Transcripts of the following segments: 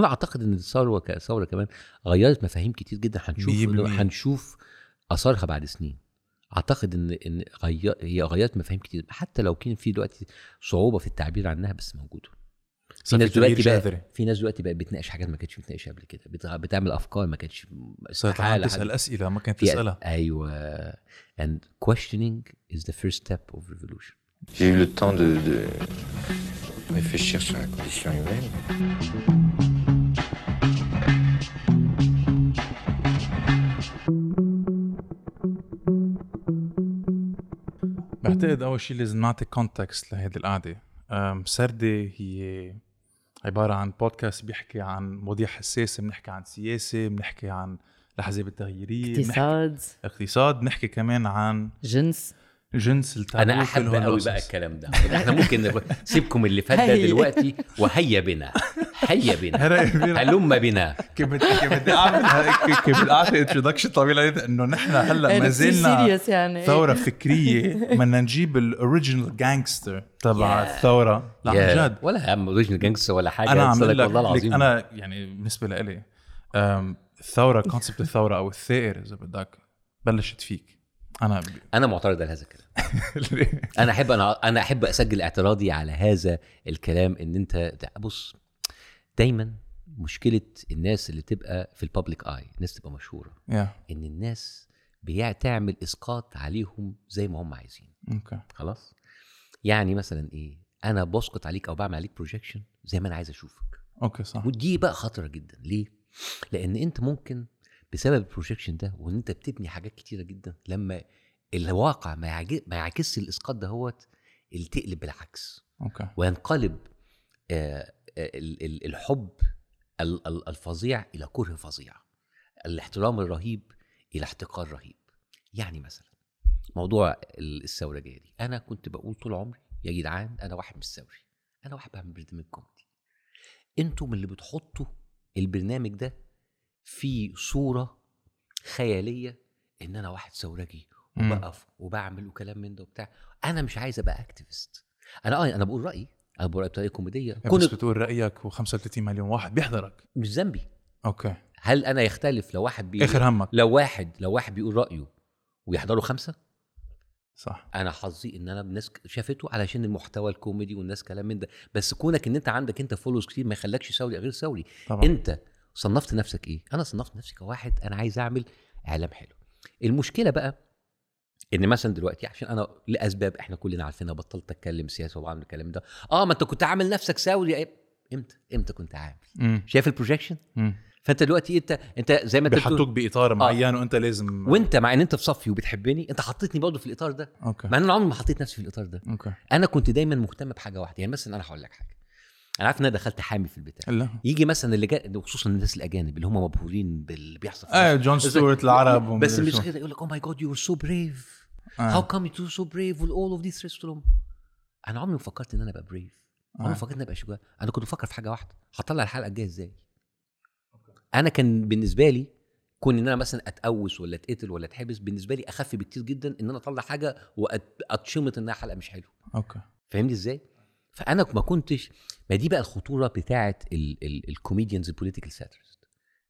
أنا أعتقد إن الثورة كثوره كمان غيرت مفاهيم كتير جدا. هنشوف. هنشوف آثارها بعد سنين. أعتقد إن إن غير هي غيرت مفاهيم كتير. حتى لو كان في دلوقتي صعوبة في التعبير عنها بس موجودة. في ناس دلوقتي بقى في ناس دلوقتي بقت بتناقش حاجات ما كانتش بتناقشها قبل كده. بتغ- بتعمل أفكار ما كانتش استحالة تسال. أسئلة ما كانت تسألها. أيوه. And questioning is the first step of revolution. J'ai eu le temps de, de réfléchir sur la condition humaine. بعتقد أول شيء لازم نعطي كونتكست لهيدي القعدة. سردة هي عبارة عن بودكاست بيحكي عن مواضيع حساسة بنحكي عن سياسة بنحكي عن الأحزاب التغييرية بنحكي اقتصاد. اقتصاد بنحكي كمان عن جنس. جنس أنا أحب قوي. بقى الكلام ده. إحنا ممكن سيبكم اللي فات ده. دلوقتي وهيا بنا. هيا بنا. هلم بنا. كيف بدي كيف بدي اعمل كيف بدي أعطي انتروداكشن طويل إنه نحن هلأ ما زلنا سيريس يعني. ثورة فكرية. بدنا نجيب الاوريجينال جانجستر تبع Yeah. الثورة. لا عن جد. ولا يا عم اوريجنال جانجستر ولا حاجة. أنا عم لك والله العظيم. أنا يعني بالنسبة لإلي الثورة كونسبت الثورة أو الثائر إذا بدك بلشت فيك. أنا أنا معترض على هذا الكلام. أنا احب أنا أنا أحب أسجل اعتراضي على هذا الكلام إن انت بص دايما مشكلة الناس اللي تبقى في ال public eye الناس تبقى مشهورة. يا إن الناس بتعمل إسقاط عليهم زي ما هم عايزين. okay خلاص؟ يعني مثلا إيه؟ أنا بسقط عليك أو بعمل عليك projection زي ما أنا عايز أشوفك. okay صح. ودي بقى خطرة جدا. ليه؟ لأن أنت ممكن بسبب ال projection ده وإن أنت بتبني حاجات كتيرة جدا لما الواقع ما يعكسش الإسقاط دهوت اللي تقلب بالعكس. okay وينقلب آه، الحب ال- ال- الفظيع إلى كره فظيع. الاحترام الرهيب إلى احتقار رهيب. يعني مثلا موضوع ال- الثورجيه دي. أنا كنت بقول طول عمري يا جدعان أنا واحد مش ثوري أنا واحد بعمل برنامج كوميدي. أنتم اللي بتحطوا البرنامج ده في صورة خيالية إن أنا واحد ثورجي. وبقف وبعمل وكلام من ده وبتاع. أنا مش عايز أبقى activist أنا آه أنا بقول رأيي. رايي بطريقة كوميدية. بس كون بتقول رأيك و35 مليون واحد بيحضرك. مش ذنبي. okay. هل أنا يختلف لو واحد بي... آخر همك. لو واحد لو واحد بيقول رأيه ويحضروا خمسة؟ صح. أنا حظي إن أنا الناس شافته علشان المحتوى الكوميدي والناس كلام من ده. بس كونك إن أنت عندك أنت followers كتير ما يخلكش ثوري غير ثوري طبعا. أنت صنفت نفسك إيه؟ أنا صنفت نفسي كواحد أنا عايز أعمل إعلام حلو. المشكلة بقى إن مثلا دلوقتي عشان أنا لأسباب إحنا كلنا عارفينها بطلت أتكلم سياسة وبعمل الكلام ده. آه ما أنت كنت عامل نفسك ثوري إمتى؟ إمتى كنت عامل؟ شايف ال projection فأنت دلوقتي أنت أنت زي ما أنت بيحطوك بإطار معين وأنت لازم وأنت مع إن أنت في صفي وبتحبني أنت حطيتني برضه في الإطار ده. okay. مع إن أنا عمري ما حطيت نفسي في الإطار ده. okay. أنا كنت دايما مهتم بحاجة واحدة. يعني مثلا أنا هقول لك حاجة. أنا عارف إن أنا دخلت حامي في البتاع لا يجي مثلا اللي جا... خصوصا الناس الأجانب اللي هم مبهورين باللي بيحصل إيه. جون ستيوارت العرب بس مش. كده يقول لك oh my God you are so brave. How come you so brave these threats to them أنا عمري ما فكرت إن أنا أبقى brave عمري ما آه. فكرت إن أنا أبقى شجاع أنا كنت بفكر في حاجة واحدة هطلع الحلقة الجاية إزاي أنا كان بالنسبة لي كون إن أنا مثلا أتقوس ولا أتقتل ولا أتحبس بالنسبة لي أخف بكتير جدا إن أنا أطلع حاجة واتشتم إنها حلقة مش حلوة okay فاهمني إزاي؟ فأنا ما كنتش ما دي بقى الخطورة بتاعه ال comedians ال political satirist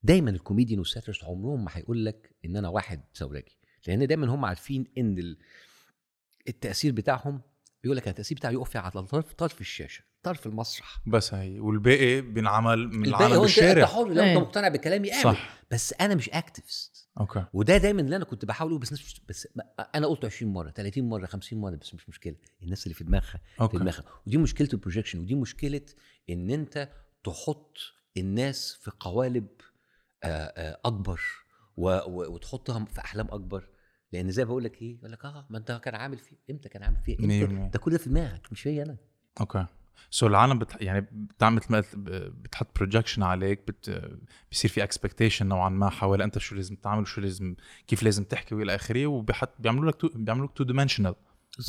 دايما ال comedian وال satirist عمرهم ما هيقول لك إن أنا واحد ثورجي لأن دايما هم عارفين إن ال- التأثير بتاعهم بيقول لك التأثير بتاعي يقف على طرف طرف الشاشة طرف المسرح. بس هي والباقي بينعمل من العالم هو أنت أنت بالشارع حر لو. أنت مقتنع بكلامي اعمل صح. بس أنا مش activist okay. وده دايما اللي أنا كنت بحاول أقوله بس الناس مش بس أنا قلته 20 مرة 30 مرة 50 مرة بس مش مشكلة. الناس اللي في دماغها في دماغها. ودي مشكلة ال projection ودي مشكلة إن أنت تحط الناس في قوالب آه، آه، أكبر و- و- وتحطهم في أحلام أكبر. لأن زي ما بقول لك إيه يقول لك آه ما أنت كان عامل فيه إمتى كان عامل فيه؟ إمتى. ده كل ده في دماغك مش فيا أنا. okay. So العالم بت... يعني بتعمل بتحط projection عليك بت... بصير في expectation نوعا ما حول أنت شو لازم تعمل وشو لازم كيف لازم تحكي وإلى آخره وبحط بيعملوا لك two... بيعملوا لك two dimensional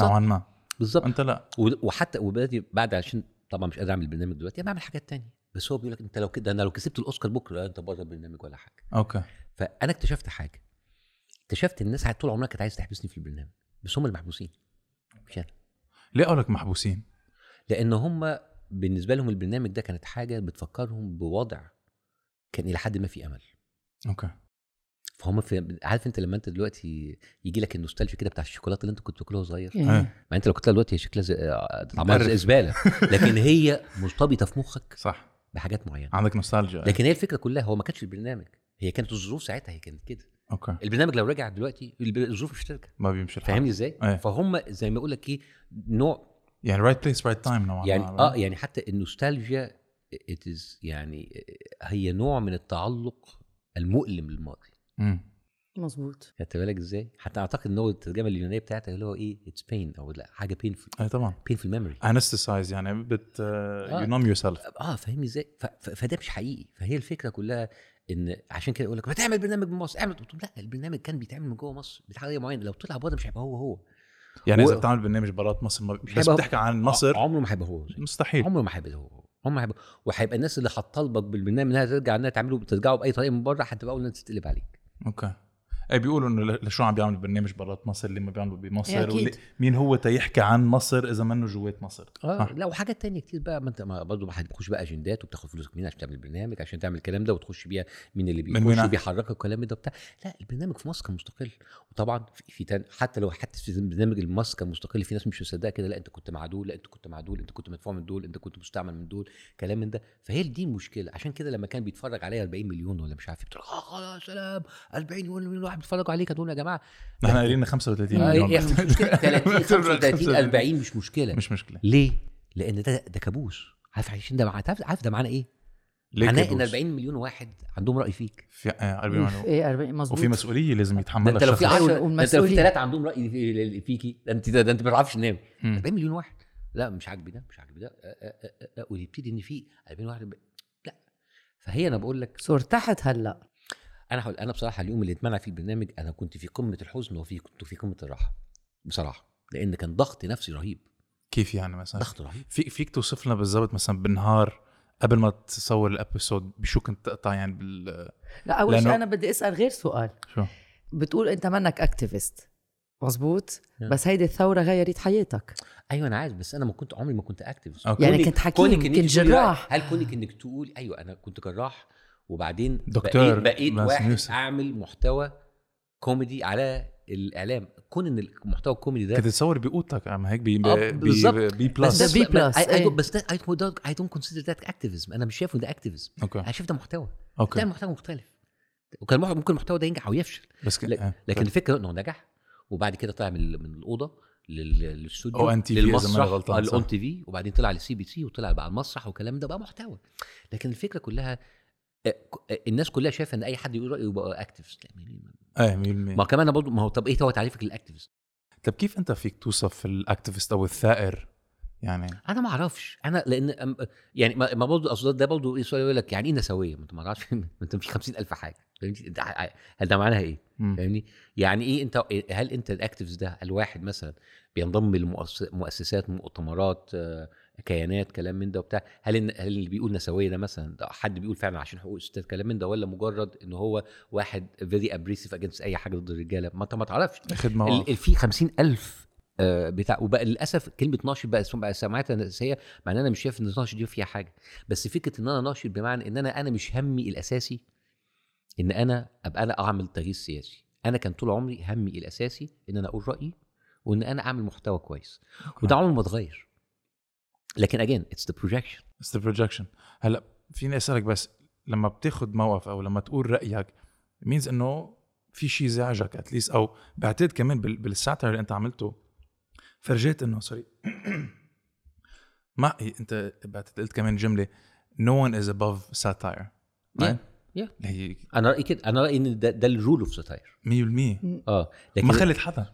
نوعا ما. بالظبط. أنت لا. و- وحتى وبدأت بعد عشان طبعا مش قادر أعمل برنامج دلوقتي بعمل حاجات تانية. بس هو بيقول لك أنت لو كده أنا لو كسبت الأوسكار بكرة أنت بره البرنامج ولا حاجة. okay. فأنا اكتشفت حاجة. اكتشفت الناس طول عمرها كانت عايزة تحبسني في البرنامج بس هم اللي محبوسين. مش أنا. ليه قالك محبوسين؟ لأن هم بالنسبة لهم البرنامج ده كانت حاجة بتفكرهم بوضع كان إلى حد ما في أمل. okay. فهم في عارف أنت لما أنت دلوقتي يجي لك النوستالجيا كده بتاع الشوكولاتة اللي أنت كنت بتاكلها صغير؟ إيه. ما أنت لو كنت دلوقتي هي شكلها زي آه، طعمها مقرف. زي زبالة. لكن هي مرتبطة في مخك صح. بحاجات معينة. عندك نوستالجيا. لكن هي الفكرة كلها هو ما كانش البرنامج. هي كانت الظروف ساعتها هي كانت كده. okay. البرنامج لو رجع دلوقتي الظروف مش هترجع. ما بيمشي الحال. فاهمني إزاي؟ إيه. فهم زي ما أقول لك إيه نوع يعني right place right time نوعا يعني آه يعني حتى النوستالجيا it is يعني هي نوع من التعلق المؤلم للماضي. مم. مزبوط خدت بالك إزاي؟ حتى أعتقد إن هو الترجمة اليونانية بتاعتها اللي هو إيه it's pain أو لا حاجة painful اي طبعا. painful memory anesthetize يعني but you numb yourself آه فاهمني إزاي؟ فده مش حقيقي. فهي الفكرة كلها إن عشان كده يقول لك ما تعمل برنامج من مصر اعمل لا البرنامج كان بيتعمل من جوه مصر بطريقه معينه لو طلع بره مش هيبقى هو هو. يعني و- إذا بتعمل برنامج برات مصر ما بس بتحكي عن مصر؟ عمره ما هيبقى هو. مستحيل. عمره ما هيبقى هو. عمره ما هيبقى وهيبقى الناس اللي هتطالبك بالبرنامج إنها ترجع إنها تعمله ترجعه بأي طريقة من بره هتبقى أول ناس تتقلب عليك. أوكي. بيقولوا إنه لشو عم بيعمل برنامج برات مصر اللي ما بيعملوا بمصر إيه أكيد. مين هو تيحكي عن مصر إذا منه جوات مصر آه. لا وحاجات تانية كتير بقى ما أنت برضه ما هتخش بقى أجندات وبتاخد فلوسك منين عشان تعمل برنامج عشان تعمل الكلام ده وتخش بيها مين اللي بيخش؟ وبيحركك الكلام ده وبتاع لا البرنامج في مصر كان مستقل وطبعا في, تاني حتى لو حتى في البرنامج اللي مصر كان مستقل في ناس مش مصدقة كده لا أنت كنت مع دول لا أنت كنت مع دول أنت كنت مدفوع من دول أنت كنت مستعمل من دول كلام من ده فهي دي المشكلة عشان كده لما كان بيتفرج عليها 40 مليون ولا مش عارف آه خلاص سلام 40 مليون واحد بيتفرجوا عليك دول يا جماعة نحن قايلين 35 آه، مليون. إيه، مش مشكلة. 30 35 40 مش مشكلة. مش مشكلة. ليه؟ لأن ده ده كابوس. عارف عايشين ده مع عارف عارف ده معناه إيه؟ ليه معناه إن كابوس؟ 40 مليون واحد عندهم رأي فيك. في آه، 40 مليون إيه 40 مزبوط وفي مسؤولية لازم يتحملها أنت لو في الشخص 10 أيوة، ده أنت لو في. ثلاثة عندهم رأي في- فيكي ده أنت ده أنت ما بتعرفش تنام مم. 40 مليون واحد. لا مش عاجبي ده مش عاجبي ده. آه، آه، آه، آه، ويبتدي إن في 40 واحد. ب- لا. فهي أنا بقول لك سو ارتحت هلا أنا هقول أنا بصراحة اليوم اللي اتمنع فيه البرنامج أنا كنت في قمة الحزن وفي كنت في قمة الراحة بصراحة لأن كان ضغط نفسي رهيب. كيف يعني مثلا؟ ضغط رهيب. في فيك توصف لنا بالضبط مثلا بالنهار قبل ما تصور ال episode بشو كنت تقطع يعني بال لا أول لأنه- شيء أنا بدي أسأل غير سؤال. شو؟ بتقول أنت منك activist مزبوط نعم. بس هيدي الثورة غيرت حياتك. أيوه أنا عارف بس أنا ما كنت عمري ما كنت okay. يعني كنت حكيم، كنت جراح. هل كونك انك تقول؟ أيوه أنا كنت جراح. وبعدين دكتور بقيت, بقيت واحد. أعمل محتوى كوميدي على الإعلام. كون إن المحتوى الكوميدي ده كنت تصور باوضتك اما هيك؟ بي آه، بي, بالظبط. بي, بي بس بلس. ده don't, بس ده I don't consider that activism. أنا مش شايفه ده activism. okay. أنا شايف ده محتوى. okay. ده محتوى مختلف. وكان ممكن المحتوى ده ينجح أو يفشل. بس ك... لا- آه. لكن الفكرة إنه نجح. وبعد كده طلع من من الأوضة لل- للاستوديو ما أنا غلطان، صح. ال ON TV وبعدين طلع لل CBC وطلع بقى على المسرح والكلام ده بقى محتوى. لكن الفكرة كلها آه، آه، الناس كلها شايفة إن أي حد يقول رأيه يبقى اكتيفست إيه 100% ما كمان أنا برضه ما هو طب إيه هو تعريفك لل activist؟ طب كيف أنت فيك توصف ال activist أو الثائر؟ يعني أنا ما أعرفش. أنا لأن يعني ما برضه اصل ده برضه إيه سؤال يقول لك يعني إيه نسوية؟ ما أنت ما تعرفش. ما أنت في 50000 حاجة. هل ده معناها إيه؟ فاهمني؟ يعني إيه أنت هل أنت الاكتيفست ده الواحد مثلا بينضم لمؤسسات مؤتمرات آه، كيانات كلام من ده وبتاع هل إن هل اللي بيقول نسوية ده مثلا ده حد بيقول فعلا عشان حقوق الستات كلام من ده ولا مجرد إن هو واحد very aggressive against أي حاجة ضد الرجالة؟ ما أنت ما تعرفش. في 50000 آه، بتاع وبقى للأسف كلمة ناشط بقى بقى سمعتها سيئة مع إن أنا مش شايف إن الناشط دي فيها حاجة. بس فكرة إن أنا ناشط بمعنى إن أنا أنا مش همي الأساسي إن أنا أبقى أنا أعمل تغيير سياسي. أنا كان طول عمري همي الأساسي إن أنا أقول رأيي وإن أنا أعمل محتوى كويس. وده عمره ما اتغير. لكن again it's the projection it's the projection هلا فيني أسألك بس لما بتاخذ موقف أو لما تقول رأيك means إنه في شيء زعجك at least أو بعتقد كمان بال- بال satire اللي أنت عملته فرجيت إنه sorry ما أنت بعتقد قلت كمان جملة no one is above satire Yeah. right؟ Yeah. هي أنا رأيي كده أنا رأيي إن ده, ده ال role of satire 100% آه لكن ما خلت حدا.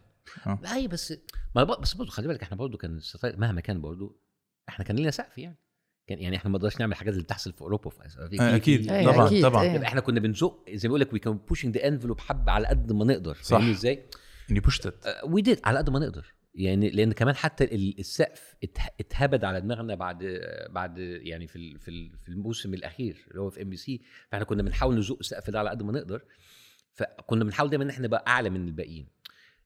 اي بس ما بس برضه خلي بالك إحنا برضه كان ال satire مهما كان برضه إحنا كان لنا سقف يعني. كان يعني إحنا ما نقدرش نعمل الحاجات اللي بتحصل في أوروبا في آه، في- أكيد. أيوة، طبعا أكيد، طبعا. يبقى إحنا كنا بنزق زي ما بيقول لك we kept pushing the envelope حب على قد ما نقدر. صح. فاهمني إزاي؟ and we pushed it we did على قد ما نقدر. يعني لأن كمان حتى ال- السقف ات- اتهبد على دماغنا بعد بعد يعني في ال- في ال- في الموسم الأخير اللي هو في MBC فإحنا كنا بنحاول نزق السقف ده على قد ما نقدر. فكنا بنحاول دايما إن إحنا نبقى أعلى من الباقيين.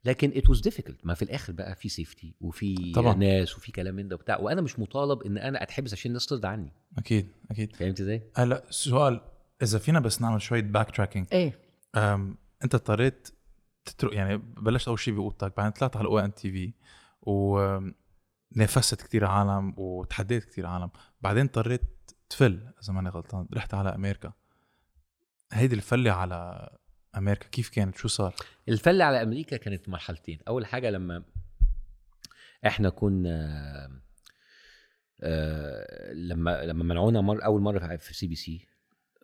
لكن it was difficult ما في الآخر بقى في safety وفي طبعاً. ناس وفي كلام من ده وبتاع. وأنا مش مطالب إن أنا أتحبس عشان الناس ترضى عني. أكيد أكيد. فهمت إزاي؟ هلا سؤال. إذا فينا بس نعمل شوية backtracking إيه أنت اضطريت تترك يعني بلشت أول شيء بأوضتك بعدين طلعت على ONTV ونافست كثير عالم وتحديت كثير عالم. بعدين اضطريت تفل إذا ماني غلطان رحت على أمريكا. هيدي الفلة على أمريكا كيف كانت؟ شو صار؟ الفلة على أمريكا كانت مرحلتين. أول حاجة لما إحنا كنا آه، لما لما منعونا مر أول مرة في CBC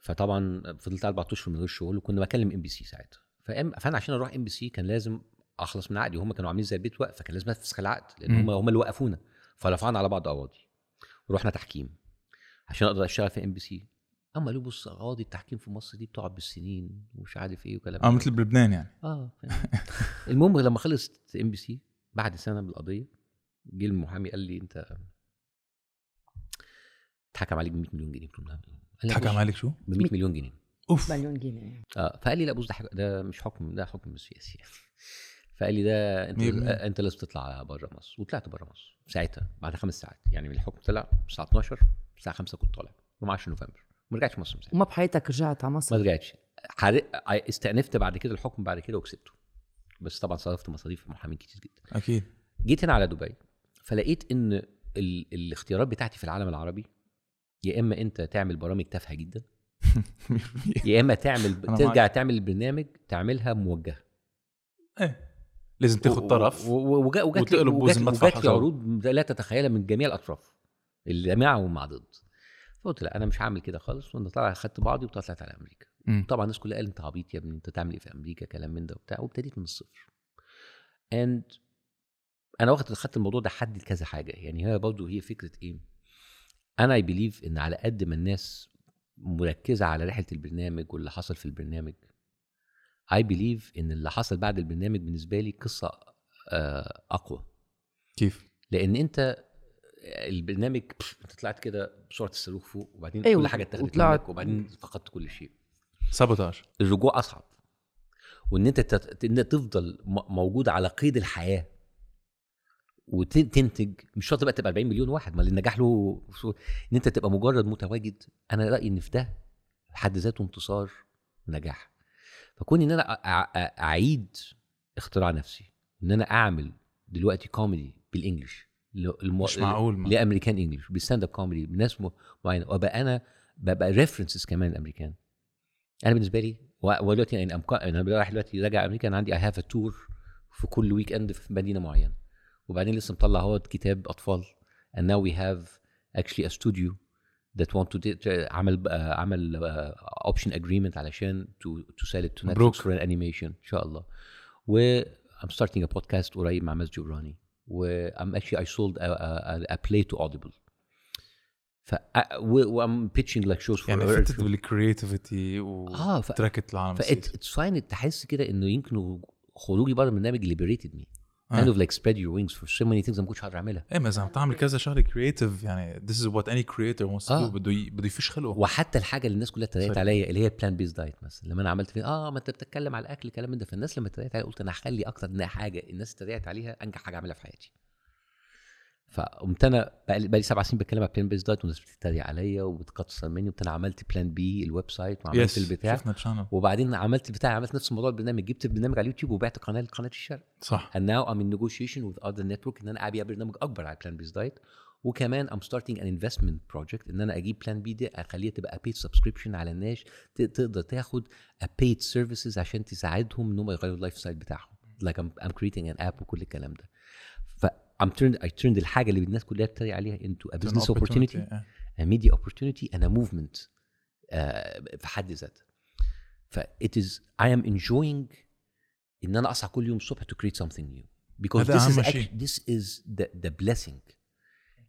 فطبعا فضلت أربع أشهر من غير شغل وكنا بكلم MBC ساعتها. فأنا عشان أروح MBC كان لازم أخلص من عقدي وهم كانوا عاملين زي البيت وقف فكان لازم أفسخ العقد لأن هم. هم اللي وقفونا. فرفعنا على بعض قواضي ورحنا تحكيم. عشان أقدر أشتغل في MBC اما بص قواضي التحكيم في مصر دي بتقعد بالسنين ومش عارف إيه وكلام آه مثل بلبنان يعني. آه. المهم لما خلصت MBC بعد سنة من القضية جه المحامي قال لي أنت اتحكم عليك ب 100 مليون جنيه قلت له نعم. قال لي حكم بص، عليك شو؟ ب 100 مليون جنيه. أوف. مليون جنيه. آه فقال لي لا بص ده حاجة ده مش حكم ده حكم سياسي. فقال لي ده أنت. آه، أنت لازم تطلع بره مصر. وطلعت بره مصر ساعتها بعد خمس ساعات. يعني من الحكم طلع الساعة 12 الساعة 5 كنت طالع يوم 10 نوفمبر. ما رجعتش مصر ساعتها وما بحياتك رجعت على ما مصر رجعتش حر- استأنفت بعد كده الحكم بعد كده وكسبته. بس طبعا صرفت مصاريف محامين كتير جدا. أكيد. جيت هنا على دبي فلقيت إن ال... الاختيارات بتاعتي في العالم العربي يا إما أنت تعمل برامج تافهة جدا يا إما تعمل ترجع تعمل البرنامج تعملها موجهة. إيه. لازم تاخذ طرف. و- و- وجا- وجات لي وتقلب بوز وجات, لي. عروض لا تتخيلها من جميع الأطراف اللي مع ومع ضد. فقلت لا أنا مش هعمل كده خالص وأنا طلع خدت بعضي وطلعت على أمريكا. مم. طبعا الناس كلها قالت أنت عبيط يا ابني أنت تعمل إيه في أمريكا؟ كلام من ده وبتاع وابتديت من الصفر. and أنا واخد خدت الموضوع ده حد لكذا حاجة. يعني هي برضه هي فكرة إيه؟ أنا I believe إن على قد ما الناس مركزة على رحلة البرنامج واللي حصل في البرنامج I believe إن اللي حصل بعد البرنامج بالنسبة لي قصة آه، أقوى. كيف؟ لأن أنت البرنامج انت طلعت كده بسرعة الصاروخ فوق وبعدين أيوة، كل حاجة اتاخدت وطلعت- منك وبعدين فقدت كل شيء. سابوتاج. الرجوع أصعب. وإن أنت تت... إن أنت تفضل م- موجود على قيد الحياة وتنتج مش شرط بقى تبقى 40 مليون واحد ما اللي النجاح له إن أنت تبقى مجرد متواجد أنا رأيي إن في ده في حد ذاته انتصار ونجاح فكون إن أنا أعيد اختراع نفسي إن أنا أعمل دلوقتي comedy بال English المو... مش معقول ما. ل American English ب stand-up comedy بناس معينة. وأبقى أنا ببقى references كمان الامريكان أنا بالنسبة لي ودلوقتي يعني أمك- أنا رايح دلوقتي راجع أمريكا أنا عندي I have tour في كل weekend في مدينة معينة. وبعدين لسه مطلع هو كتاب أطفال. And now we have actually a studio that want to عمل آه، عمل آه، option agreement علشان to to sell it to. Netflix for an animation. إن شاء الله. و I'm starting a podcast قريب مع Maz Jobrani و I'm actually I sold a, a, a play to Audible. ف و, و I'm pitching like shows for يعني فتت بال creativity آه ف... العالم ف that's fine تحس كده إنه يمكن خروجي بره البرنامج liberated me. آه. Kind of like spread your wings for so many things. ما كنتش هقدر أعملها. إيه ما عم تعمل كذا شغله creative يعني this is what any creator wants to آه. do بده ي- بده يفش خلقه. وحتى الحاجة اللي الناس كلها اتريقت. عليا اللي هي ال plant-based diet مثلا. لما أنا عملت فيه آه ما أنت بتتكلم على الأكل كلام من ده. فالناس لما اتريقت عليا قلت أنا هخلي أكتر إنها حاجة الناس اتريقت عليها أنجح حاجة أعملها في حياتي. فقمت أنا بقى لي سبع سنين بتكلم على plant-based diet والناس بتتريق عليا وبتكسر مني قمت أنا عملت Plan B ال website وعملت يس البتاع. شفنا وبعدين عملت البتاع عملت نفس موضوع البرنامج جبت البرنامج على اليوتيوب وبعت قناة لقناه الشرق. صح. And now I'm in negotiation with other network إن أنا أبيع برنامج أكبر على plant-based diet وكمان I'm starting an investment project إن أنا أجيب Plan B دي أخليها تبقى paid subscription على الناس تقدر تاخد a paid services عشان تساعدهم إن هم يغيروا ال lifestyle بتاعهم. Like I'm, I'm creating an app وكل الكلام ده. I'm turned I turned الحاجة اللي الناس كلها بتتريق عليها into a business opportunity إيه. a media opportunity and a movement آه، في حد ذاتها. ف it is I am enjoying إن أنا أصحى كل يوم الصبح to create something new. Because this is actually, this is the, the blessing.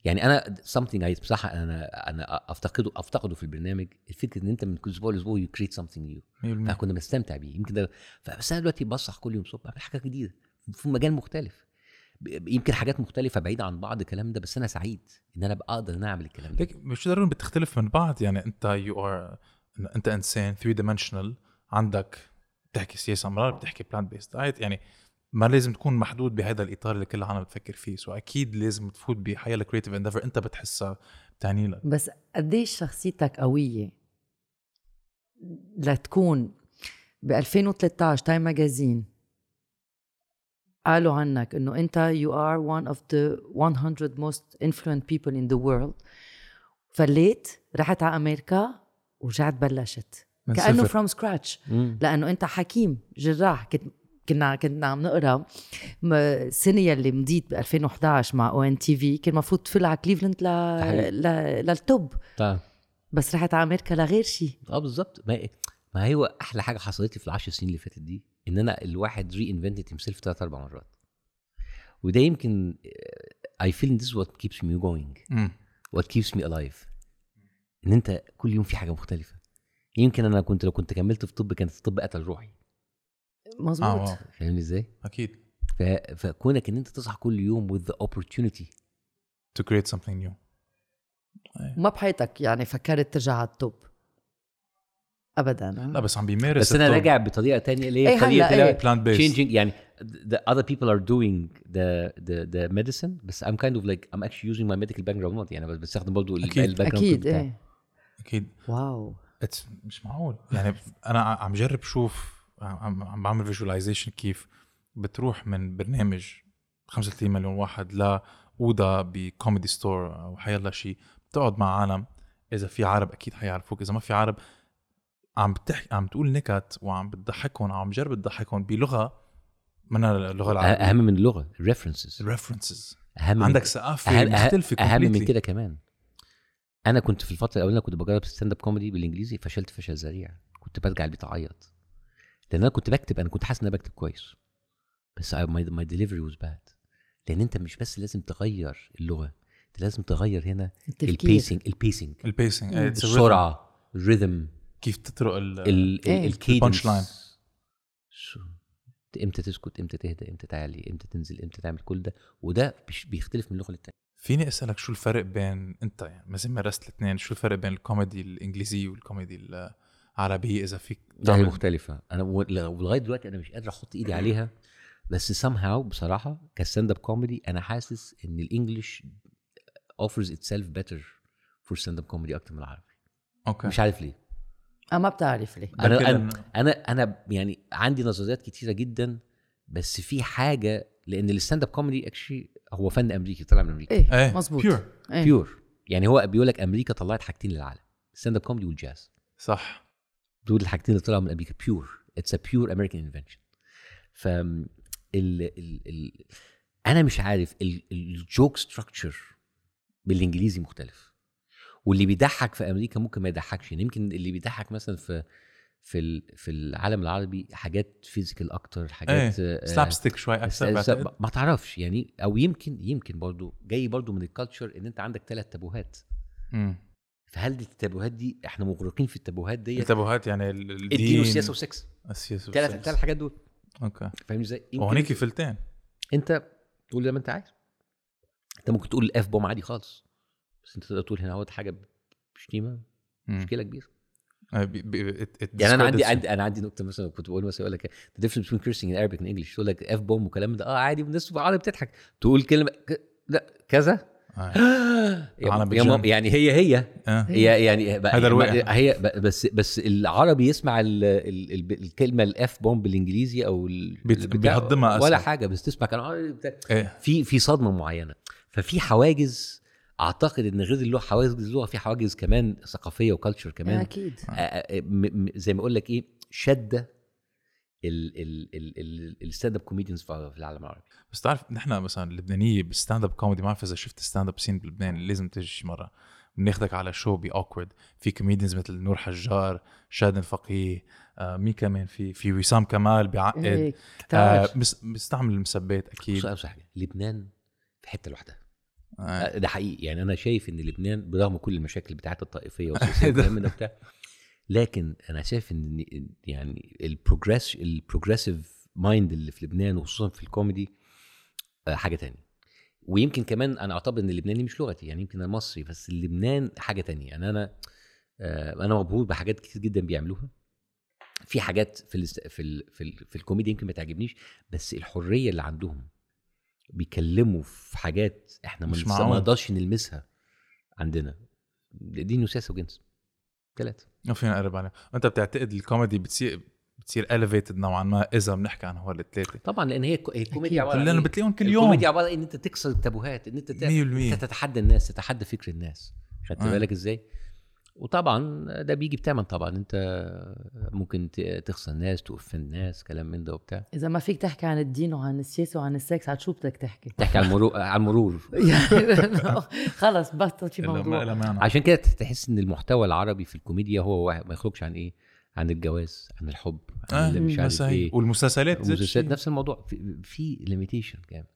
يعني أنا something I بصراحة أنا أنا أفتقده أفتقده في البرنامج الفكرة إن أنت من كل أسبوع لأسبوع you create something new. 100% فكنا بنستمتع بيه. يمكن ده فبس أنا دلوقتي بصحى كل يوم الصبح بعمل حاجة جديدة في مجال مختلف. يمكن حاجات مختلفة بعيدة عن بعض الكلام ده بس أنا سعيد إن أنا بقى أقدر إن أنا أعمل الكلام ده. like مش ضروري بتختلف من بعض يعني أنت you are أنت إنسان 3 dimensional عندك بتحكي سياسة مرات بتحكي plant-based diet يعني ما لازم تكون محدود بهذا الإطار اللي كل العالم بتفكر فيه. so أكيد لازم تفوت بحيالله creative endeavor أنت بتحسها بتعني لك. بس قديش شخصيتك قوية؟ لتكون ب 2013 Time Magazine قالوا عنك إنه أنت you are one of the 100 most influent people in the world. فليت رحت على أمريكا ورجعت بلشت. كأنه. from scratch. لأنه أنت حكيم جراح. كنت كنا كنا عم نقرأ السنة يلي مضيت ب 2011 مع ONTV كان المفروض تفل على كليفلاند ل... ل... للطب. بس رحت على أمريكا لغير شيء آه بالظبط ما ما هو أحلى حاجة حصلت لي في العشر سنين اللي فاتت دي؟ إن أنا الواحد reinvented himself ثلاث أربع مرات. وده يمكن I feel this what keeps me going. مم. what keeps me alive. إن أنت كل يوم في حاجة مختلفة. يمكن أنا كنت لو كنت كملت في طب كانت الطب قتل روحي. مزبوط آه wow. فاهمني إزاي؟ أكيد. ف... فكونك إن أنت تصحى كل يوم with the opportunity to create something new. ما بحياتك يعني فكرت ترجع على الطب ابدا. لا بس عم بيمارس بس أنا راجع بطريقة تانية اللي هي إيه طريقة إيه. plant based changing يعني the other people are doing the the the medicine بس I'm kind of like I'm actually using my medical background يعني بس بستخدم برضه. ال back أكيد. بتاعي. إيه. أكيد. wow. It's مش معقول. يعني أنا عم جرب شوف عم, عم بعمل visualization كيف بتروح من برنامج 35 مليون واحد لاوضه ب Comedy Store أو حيلا شيء بتقعد مع عالم. إذا في عرب أكيد حيعرفوك. إذا ما في عرب عم بتحكي عم تقول نكت وعم بتضحكهم عم جرب تضحكهم بلغة من اللغة العربية. أهم من اللغة ال references ال references أهم من- عندك ثقافة أهم, مختلفة أهم من. كده كمان. أنا كنت في الفترة الأولانية كنت بجرب stand up comedy بالإنجليزي فشلت فشل ذريع. كنت برجع البيت اعيط لأن أنا كنت بكتب أنا كنت حاسس إن أنا بكتب كويس. بس my delivery was bad لأن أنت مش بس لازم تغير اللغة أنت لازم تغير هنا التفكير. ال pacing ال pacing ال pacing. السرعة ال rhythm كيف تطرق ال إيه. ال cadence ال punch line. إمتى تسكت؟ إمتى تهدى؟ إمتى تعلي؟ إمتى تنزل؟ إمتى تعمل كل ده؟ وده بيش- بيختلف من لغة للتانية. فيني أسألك شو الفرق بين أنت يعني ما زي مارست الاثنين شو الفرق بين الكوميدي الانجليزيه والكوميدي العربيه إذا فيك ده مختلفة. أنا ولغاية دلوقتي أنا مش قادر أحط إيدي عليها بس somehow بصراحة ك stand up comedy أنا حاسس إن ال English offers itself better for stand up comedy أكتر من العربي. أوكي. مش عارف ليه. آه ما بتعرف ليه. أنا أنا أنا أنا يعني عندي نظريات كتيرة جدا بس في حاجة لأن ال stand up comedy actually هو فن أمريكي طلع من أمريكا. إيه إيه مزبوط pure إيه. pure يعني هو بيقول لك أمريكا طلعت حاجتين للعالم ال stand up comedy والجاز. صح. دول الحاجتين اللي طلعوا من أمريكا pure it's a pure American invention ف ال ال ال أنا مش عارف ال joke structure بالإنجليزي مختلف. واللي بيضحك في أمريكا ممكن ما يضحكش. يعني يمكن اللي بيضحك مثلا في في في العالم العربي حاجات physical أكتر حاجات إيه slapstick شوي أكثر بس- بعتقد. ما- تعرفش. يعني أو يمكن يمكن برضو جاي برضو من ال culture إن أنت عندك ثلاث تابوهات. مم. فهل دي التابوهات دي إحنا مغرقين في التابوهات دي التابوهات يعني ال- الدين الدين. والسياسة والسكس. السياسة ثلاث والسكس. ثلاث حاجات دول. أوكي. فاهمني إزاي؟ يمكن وهونيك فلتين أنت تقول زي ما أنت عايز. أنت ممكن تقول ال F bomb عادي خالص. بس انت تقدر تقول هنا اهوت حاجة بشتيمة. مشكلة كبيرة آه، يعني أنا عندي. عندي أنا عندي نقطة مثلا كنت بقول مثلا يقول لك the difference between cursing in Arabic and English يقول لك F bomb وكلام ده آه عادي والناس في العربي بتضحك تقول كلمة ك... لا كذا آه. يعني هي هي آه. هي يعني. هي بس بس العربي يسمع ال ال ال الكلمة ال F bomb بالإنجليزي أو بيهضمها ولا. حاجة بس تسمع بتاع- إيه في في صدمة معينة ففي حواجز أعتقد إن غير اللغة حواجز اللغة في حواجز كمان ثقافية و culture كمان. أكيد. آه، آه، م- زي ما أقول لك إيه شدة ال stand up comedians في العالم العربي. بس تعرف نحن مثلا اللبنانية بال stand up comedy ما بعرف إذا شفت stand up scene بلبنان لازم تجي شي مرة. بناخدك على show ب awk.word في comedians مثل نور حجار شادن فقيه آه مين كمان في في وسام كمال بيعقد إيه آه بيستعمل المسبات أكيد. سؤال صح لبنان في حتة لوحدها. آه. ده حقيقي. يعني أنا شايف إن لبنان برغم كل المشاكل بتاعت الطائفية والسياسية والكلام ده بتاع لكن أنا شايف إن يعني ال progress ال progressive mind اللي في لبنان وخصوصا في الكوميدي آه، حاجة تانية. ويمكن كمان أنا اعتبر إن اللبناني مش لغتي يعني يمكن أنا مصري بس اللبنان حاجة تانية. يعني أنا آه، أنا مبهور بحاجات كتير جدا بيعملوها. في حاجات في ال في ال في, ال في الكوميديا يمكن ما تعجبنيش بس الحرية اللي عندهم بيكلموا في حاجات إحنا ما مش. ما نقدرش نلمسها عندنا. دين وسياسه وجنس. ثلاثة ما فينا نقرب عليه أنت بتعتقد الكوميدي بتصير بتصير elevated نوعا ما إذا بنحكي عن هول الثلاثه طبعا لأن هي الكوميديا عبارة لأنه إيه؟ بتلاقيهم كل يوم. الكوميديا عبارة إن أنت تكسر التابوهات إن أنت ت- 100% انت تتحدى الناس تتحدى فكر الناس. خدت آه. بالك إزاي؟ وطبعا ده بيجي بتمن طبعا أنت ممكن تخسر ناس توفن ناس كلام من ده وبتاع. إذا ما فيك تحكي عن الدين وعن السياسة وعن السكس عاد شو بدك تحكي؟ تحكي عن المرور عن المرور يعني خلص بطل ما موضوع. عشان كده تحس إن المحتوى العربي في الكوميديا هو واحد ما يخرجش عن إيه؟ عن الجواز عن الحب عن آه اللي مش عارف إيه. والمسلسلات المسلسلات. نفس الموضوع. في, في limitation جامد.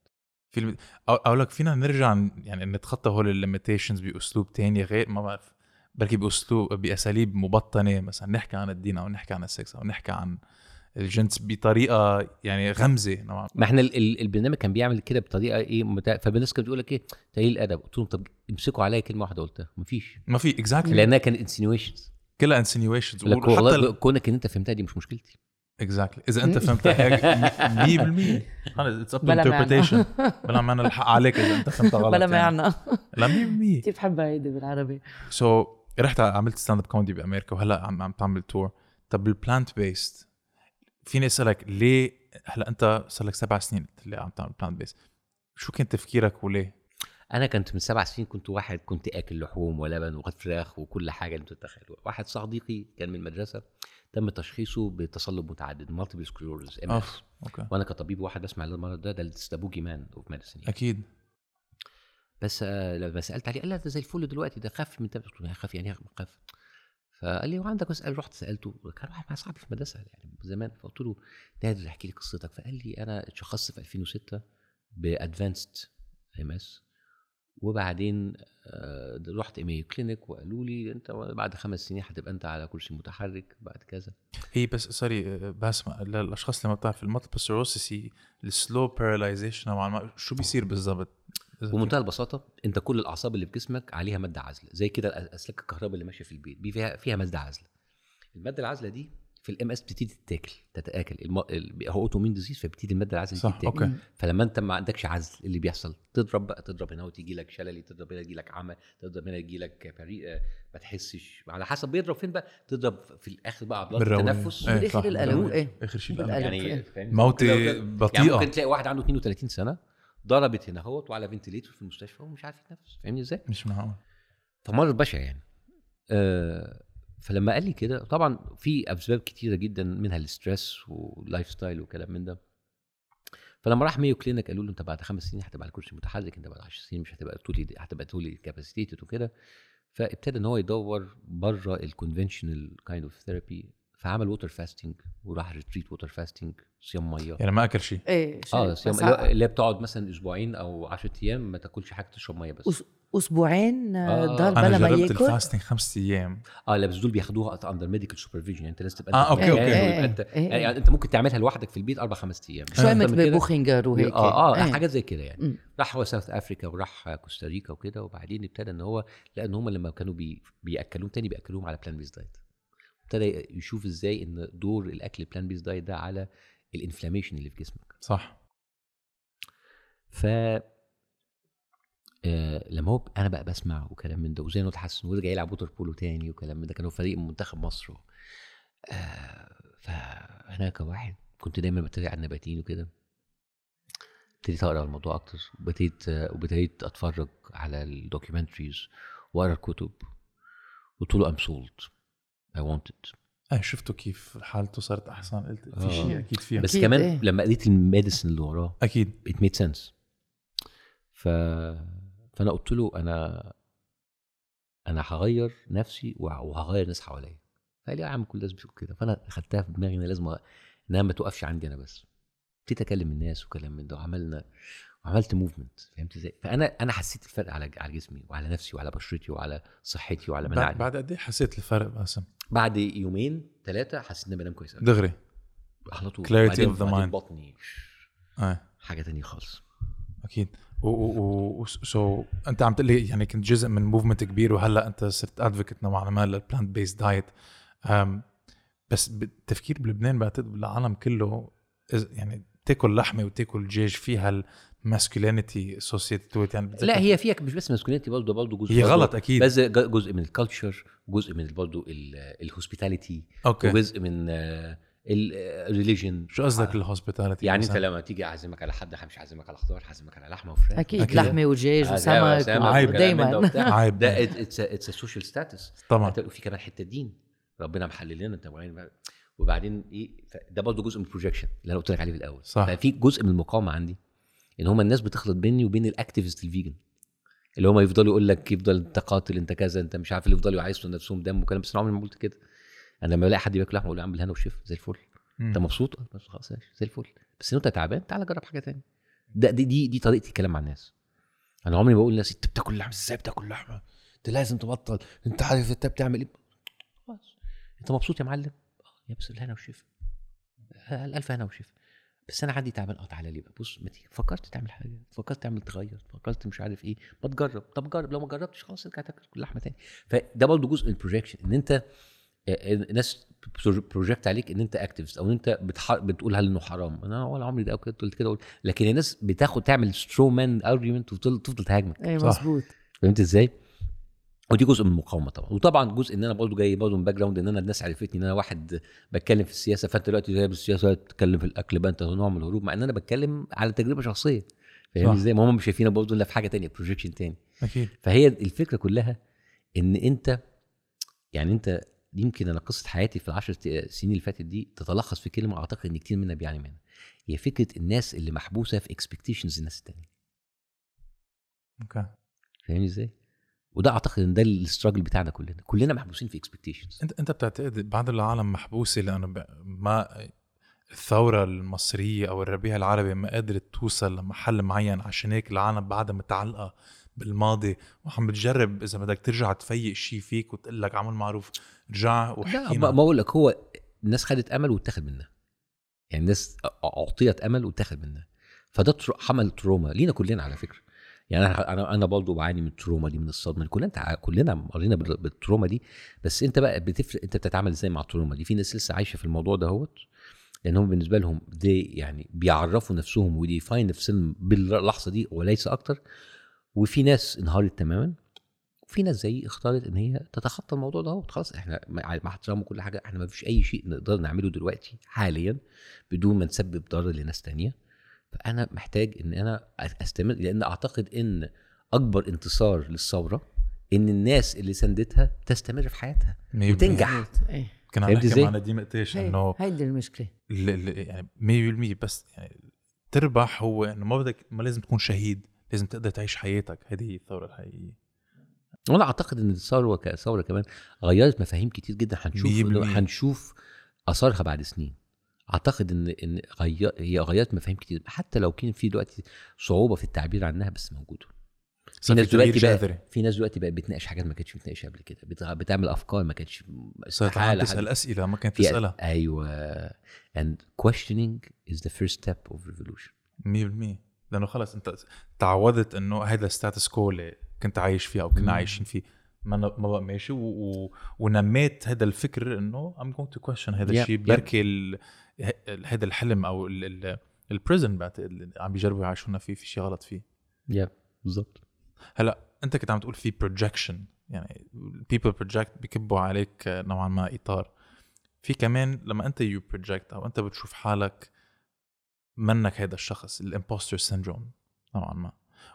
في الم... أو- أقول لك فينا نرجع يعني نتخطى هول ال limitations بأسلوب تاني غير ما بعرف بركي باسلوب بأساليب مبطنة مثلا نحكي عن الدين أو نحكي عن السكس أو نحكي عن الجنس بطريقة يعني غمزة نوعا ما. إحنا ال- ال- البرنامج كان بيعمل كده بطريقة إيه متا... فالناس كانت بتقول لك إيه تقليل الأدب. قلت لهم طب امسكوا عليا كلمة واحدة قلتها. مفيش ما في exactly لأنها كانت insinuations كلها وحتى والله كونك إن أنت فهمتها دي مش مشكلتي. exactly إذا أنت فهمتها هيك 100% خلص it's up to. interpretation بلا معنى الحق عليك إذا أنت فهمتها غلط بلا يعني. معنى. لا 100% كيف بحبها هيدي بالعربي؟ so so, رحت عملت stand up comedy بأمريكا وهلأ عم عم تعمل tour طب بال plant based فيني أسألك ليه هلأ أنت صار لك سبع سنين قلت لي عم تعمل plant based شو كان تفكيرك وليه؟ أنا كنت من سبع سنين كنت واحد كنت آكل لحوم ولبن وفراخ وكل حاجة اللي تتخيلها واحد صديقي كان من المدرسة تم تشخيصه بتصلب متعدد multiple sclerosis ام أوكي. وأنا كطبيب واحد بسمع المرض ده ده bogeyman of medicine أكيد. بس آه، لما سألت عليه قال لا ده زي الفل دلوقتي ده خف من قلت له خف يعني إيه خف فقال لي وعندك اسال رحت سألته كان واحد مع صاحبي في المدرسة يعني زمان. فقلت له نادر احكي لي قصتك. فقال لي أنا اتشخصت في 2006 ب advanced MS وبعدين آه، رحت Mayo Clinic وقالوا لي أنت بعد خمس سنين هتبقى أنت على كرسي متحرك بعد كذا. هي بس سوري بسمع للاشخاص اللي ما بتعرف ال multiple sclerosis السلو paralyzation نوعا ما شو بيصير بالضبط؟ بمنتهى البساطة أنت كل الأعصاب اللي في جسمك عليها مادة عازلة زي كده الاسلاك الكهرباء اللي ماشية في البيت بي فيها فيها مادة عازلة المادة العازلة دي في ال MS بتبتدي تتاكل تتآكل الم... ال- هو autoimmune disease فبتبتدي المادة العازلة دي صح تتاكل أوكي فلما أنت ما عندكش عزل اللي بيحصل تضرب بقى تضرب هنا وتيجي لك شللي تضرب هنا يجي لك عمى تضرب هنا يجي لك بريء آه، ما تحسش على حسب بيضرب فين بقى تضرب في الآخر بقى عضلات. التنفس إيه، صح، القلب، بالروية. إيه. آخر شيء. يعني فين؟ فاهم؟ موتة يعني بطيئة ممكن تلاقي واحد عنده 32 سنة ضربت هنا اهوت وعلى ventilator في المستشفى ومش عارف يتنفس. فاهمني إزاي؟ مش معقول. فمرض بشع يعني. آه فلما قال لي كده طبعا في أسباب كتيرة جدا منها ال stress وال lifestyle وكلام من ده. فلما راح Mayo Clinic قالوا له أنت بعد خمس سنين هتبقى على كرسي متحرك أنت بعد 10 سنين مش هتبقى totally هتبقى totally incapacitated وكده. فابتدى إن هو يدور بره ال conventional kind of therapy فعمل water fasting وراح retreat water fasting صيام مية يعني ما أكل شيء إيه آه. صيام اللي هي بتقعد مثلا أسبوعين أو 10 أيام ما تاكلش حاجة تشرب مية بس أس- أسبوعين آه. آه. ضل أنا بلا ما جربت ياكل ال fasting خمس أيام آه لا بس دول بياخدوها under medical supervision يعني أنت لازم تبقى آه،. مكان إيه، ويبقى انت إيه، إيه. يعني أنت ممكن تعملها لوحدك في البيت أربع خمس أيام شوي أكتر مثل بوخنجر وهيك آه آه إيه. حاجات زي كده يعني مم. راح هو South Africa وراح كوستاريكا وكده وبعدين ابتدى إن هو لقى ان هم لما كانوا بي بيأكلوهم تاني بيأكلوهم على plant based diet ابتدى يشوف إزاي إن دور الأكل plant based diet ده على ال inflammation اللي في جسمك. صح. ف آه لما هو أنا بقى بسمع وكلام من ده وزي انه اتحسن ورجع يلعب water polo تاني وكلام من ده كانوا فريق من منتخب مصر آه فأنا كواحد كنت دايما بتريق على النباتين وكده. ابتديت أقرأ الموضوع أكتر وبديت آه، وبديت أتفرج على ال documentaries وأقرأ الكتب قلت له I'm sold I wanted إيه شفتوا كيف حالته صارت أحسن؟ قلت في آه. شيء أكيد فيها. بس أكيد، كمان إيه. لما قريت ال medicine اللي وراه أكيد. it made sense. ف فأنا قلت له أنا أنا هغير نفسي وه- وهغير ناس حواليا. فقال لي يا عم كل الناس بتقول كده. فأنا خدتها في دماغي إن لازم إنها ما توقفش عندي أنا بس. ابتديت أكلم الناس وكلام من ده وعملنا وعملت movement فهمت إزاي؟ فأنا أنا حسيت الفرق على على جسمي وعلى نفسي وعلى بشرتي وعلى صحتي وعلى مناعتي. بعد, بعد قد إيه حسيت الفرق باسم بعد يومين ثلاثة حسيت إن أنا بنام كويس قوي دغري. على طول. Of the وبعدين mind. بطني. إيه حاجة تانية خالص. أكيد. و و و so أنت عم تقلي يعني كنت جزء من movement كبير وهلأ أنت صرت advocate نوعا ما لل plant based diet بس التفكير بلبنان بعتقد بالعالم كله يعني تاكل لحمة وتاكل دجاج فيها masculinity associated يعني بتذكر- لا هي فيها مش بس masculinity برضه برضه جزء هي غلط أكيد. بس جزء من ال culture جزء من برضه ال hospitality أوكي. وجزء من ال religion شو قصدك ال hospitality يعني أنت لما تيجي أعزمك على حد مش هعزمك على خضار هعزمك على لحمة وفراخ. أكيد أكيد. لحمة ودجاج آه، وسمك سمك عيب. دايما. عيب. ده it's social status طبعا. وفي كمان حتة دين. ربنا محلل لنا أنت وبعدين إيه ده برضه جزء من ال projection اللي أنا قلت لك عليه في الأول. صح. ففي جزء من المقاومة عندي. إن هم الناس بتخلط بيني وبين ال activist ال vegan اللي هم يفضلوا يقول لك يفضل أنت قاتل أنت كذا أنت مش عارف اللي يفضلوا يعيشوا نفسهم دم وكلام. بس أنا عمري ما قلت كده. أنا لما بلاقي حد بياكل لحمة أقول له يا عم بالهنا والشفا زي الفل. أنت. مبسوط؟ بس خلاص زي الفل. بس أنت تعبان تعالى جرب حاجة تانية. ده دي دي, دي طريقتي الكلام مع الناس. أنا عمري ما بقول للناس أنت بتاكل لحمة إزاي بتاكل لحمة؟ أنت لازم تبطل. أنت عارف أنت بتعمل إيه؟ خلاص. أنت مبسوط يا معلم؟ آه، يا بس الهنا والشفا. آه، الألف هنا وشفا. بس أنا عندي تعبان آه تعالى لي بقى بص ما تيجي فكرت تعمل حاجة فكرت تعمل تغير فكرت مش عارف إيه ما تجرب طب جرب لو ما جربتش خلاص ارجع تاكل لحمة تاني فده برضه جزء من ال projection إن أنت آه، الناس project عليك إن أنت activist أو إن أنت. بتقول هل إنه حرام أنا ولا عمري ده كده قلت كده. لكن الناس بتاخد تعمل straw man argument وتفضل تفضل تهاجمك صح. مزبوط فهمت إزاي؟ ودي جزء من المقاومة طبعا. وطبعا جزء إن أنا برضه جاي برضه من background إن أنا الناس عرفتني إن أنا واحد بتكلم في السياسة فأنت دلوقتي جايب السياسة تتكلم في الأكل بقى أنت نوع من الهروب مع إن أنا بتكلم على تجربة شخصية. فاهم صح. إزاي؟ ما هم مش شايفينها برضه إلا في حاجة تانية projection تاني. أكيد. فهي الفكرة كلها إن أنت يعني أنت يمكن أنا قصة حياتي في العشر سنين اللي فاتت دي تتلخص في كلمة أعتقد إن كتير منا بيعاني منها. هي فكرة الناس اللي محبوسة في expectations الناس التانية. أوكي. فاهمني إزاي؟ وده أعتقد إن ده ال struggle بتاعنا كلنا. كلنا محبوسين في expectations انت أنت بتعتقد بعض العالم محبوسه لأنه ما الثورة المصرية أو الربيع العربي ما قدرت توصل لمحل معين عشان هيك العالم بعدها متعلقه بالماضي. وعم بتجرب إذا بدك ترجع تفيق شيء فيك وتقول لك عمل معروف رجع لا وحكينا ما ما أقول لك هو الناس خدت أمل واتاخد منها. يعني الناس اعطيت أمل واتاخد منها. فده حمل trauma لينا كلنا على فكرة. يعني أنا أنا أنا برضه بعاني من ال trauma دي من الصدمة دي. كلنا تع- كلنا مرينا بال- بال trauma دي. بس انت بقى بتفرق انت بتتعامل إزاي مع ال trauma دي؟ في ناس لسه عايشة في الموضوع دهوت لأن هم بالنسبة لهم دي يعني بيعرفوا نفسهم و define نفسهم باللحظة دي وليس أكتر. وفي ناس انهارت تماما وفي ناس زيي اختارت إن هي تتخطى الموضوع ده خلاص إحنا مع مع احترام كل حاجة إحنا ما فيش أي شيء نقدر نعمله دلوقتي حاليا بدون ما نسبب ضرر لناس تانية. فانا محتاج إن أنا أستمر لأن أعتقد إن أكبر انتصار للثورة إن الناس اللي ساندتها تستمر في حياتها وتنجح. إيه. كنا عم نحكي؟ مع نديم قتيش إنه هيدي المشكلة. ال- ال- يعني 100% بس يعني تربح هو إنه ما بدك ما لازم تكون شهيد لازم تقدر تعيش حياتك. هذه هي الثورة الحقيقية. وأنا أعتقد إن الثورة كثوره كمان غيرت مفاهيم كتير جدا. هنشوف. هنشوف آثارها بعد سنين. أعتقد إن إن غير هي غيرت مفاهيم كتير حتى لو كان في دلوقتي صعوبة في التعبير عنها بس موجودة. في ناس دلوقتي بقى في ناس دلوقتي بقى بتناقش حاجات ما كانتش بتناقش قبل كده بت- بتعمل أفكار ما كانتش استحالة تسال أسئلة ما كانت تسألها. أيوه. And questioning is the first step of revolution. 100% لأنه خلص أنت تعودت إنه هذا الستاتس كو اللي كنت عايش فيه أو كنا. عايشين فيه. ما ما بقى ماشي و... و... ونميت هذا الفكر إنه I'm going to question هذا الشيء yep. بركي ال... هذا الحلم أو ال... ال... ال prison بعتقد اللي عم بيجربوا يعيشونا فيه في شيء غلط فيه. يا بالظبط هلأ أنت كنت عم تقول في projection يعني people project بيكبوا عليك نوعا ما إطار. في كمان لما أنت you project أو أنت بتشوف حالك منك هذا الشخص ال impostor syndrome نوعا ما.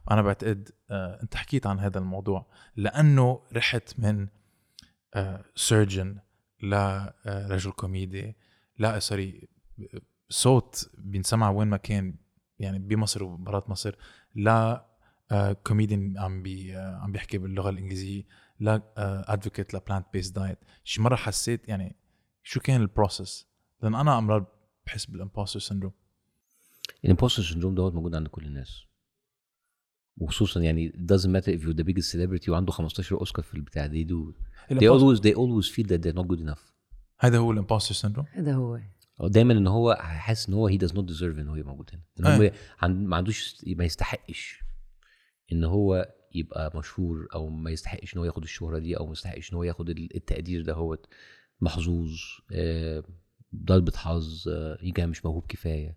وأنا بعتقد آه أنت حكيت عن هذا الموضوع لأنه رحت من آه surgeon لرجل كوميدي لا sorry صوت بينسمع وين ما كان يعني بمصر وبرات مصر لا كوميديان عم بي آه، عم بيحكي باللغة الإنجليزية ل advocate ل plant-based diet شي مرة حسيت يعني شو كان ال process لأن أنا أمرار بحس بال impostor syndrome ال impostor syndrome دوت موجود عند كل الناس. وخصوصا يعني it doesn't matter if you're the biggest celebrity وعنده 15 أوسكار في البتاع دي do they always they always feel that they're not good enough. هذا هو ال impostor syndrome هذا هو. أو دايما إن هو حاسس إن هو he does not deserve إن هو يبقى موجود هنا. إن هو. عن- ما عندوش ما يستحقش إن هو يبقى مشهور أو ما يستحقش إن هو ياخد الشهرة دي أو ما يستحقش إن هو ياخد ال- التقدير ده هو محظوظ آه، ضربة حظ آه، يجي مش موهوب كفاية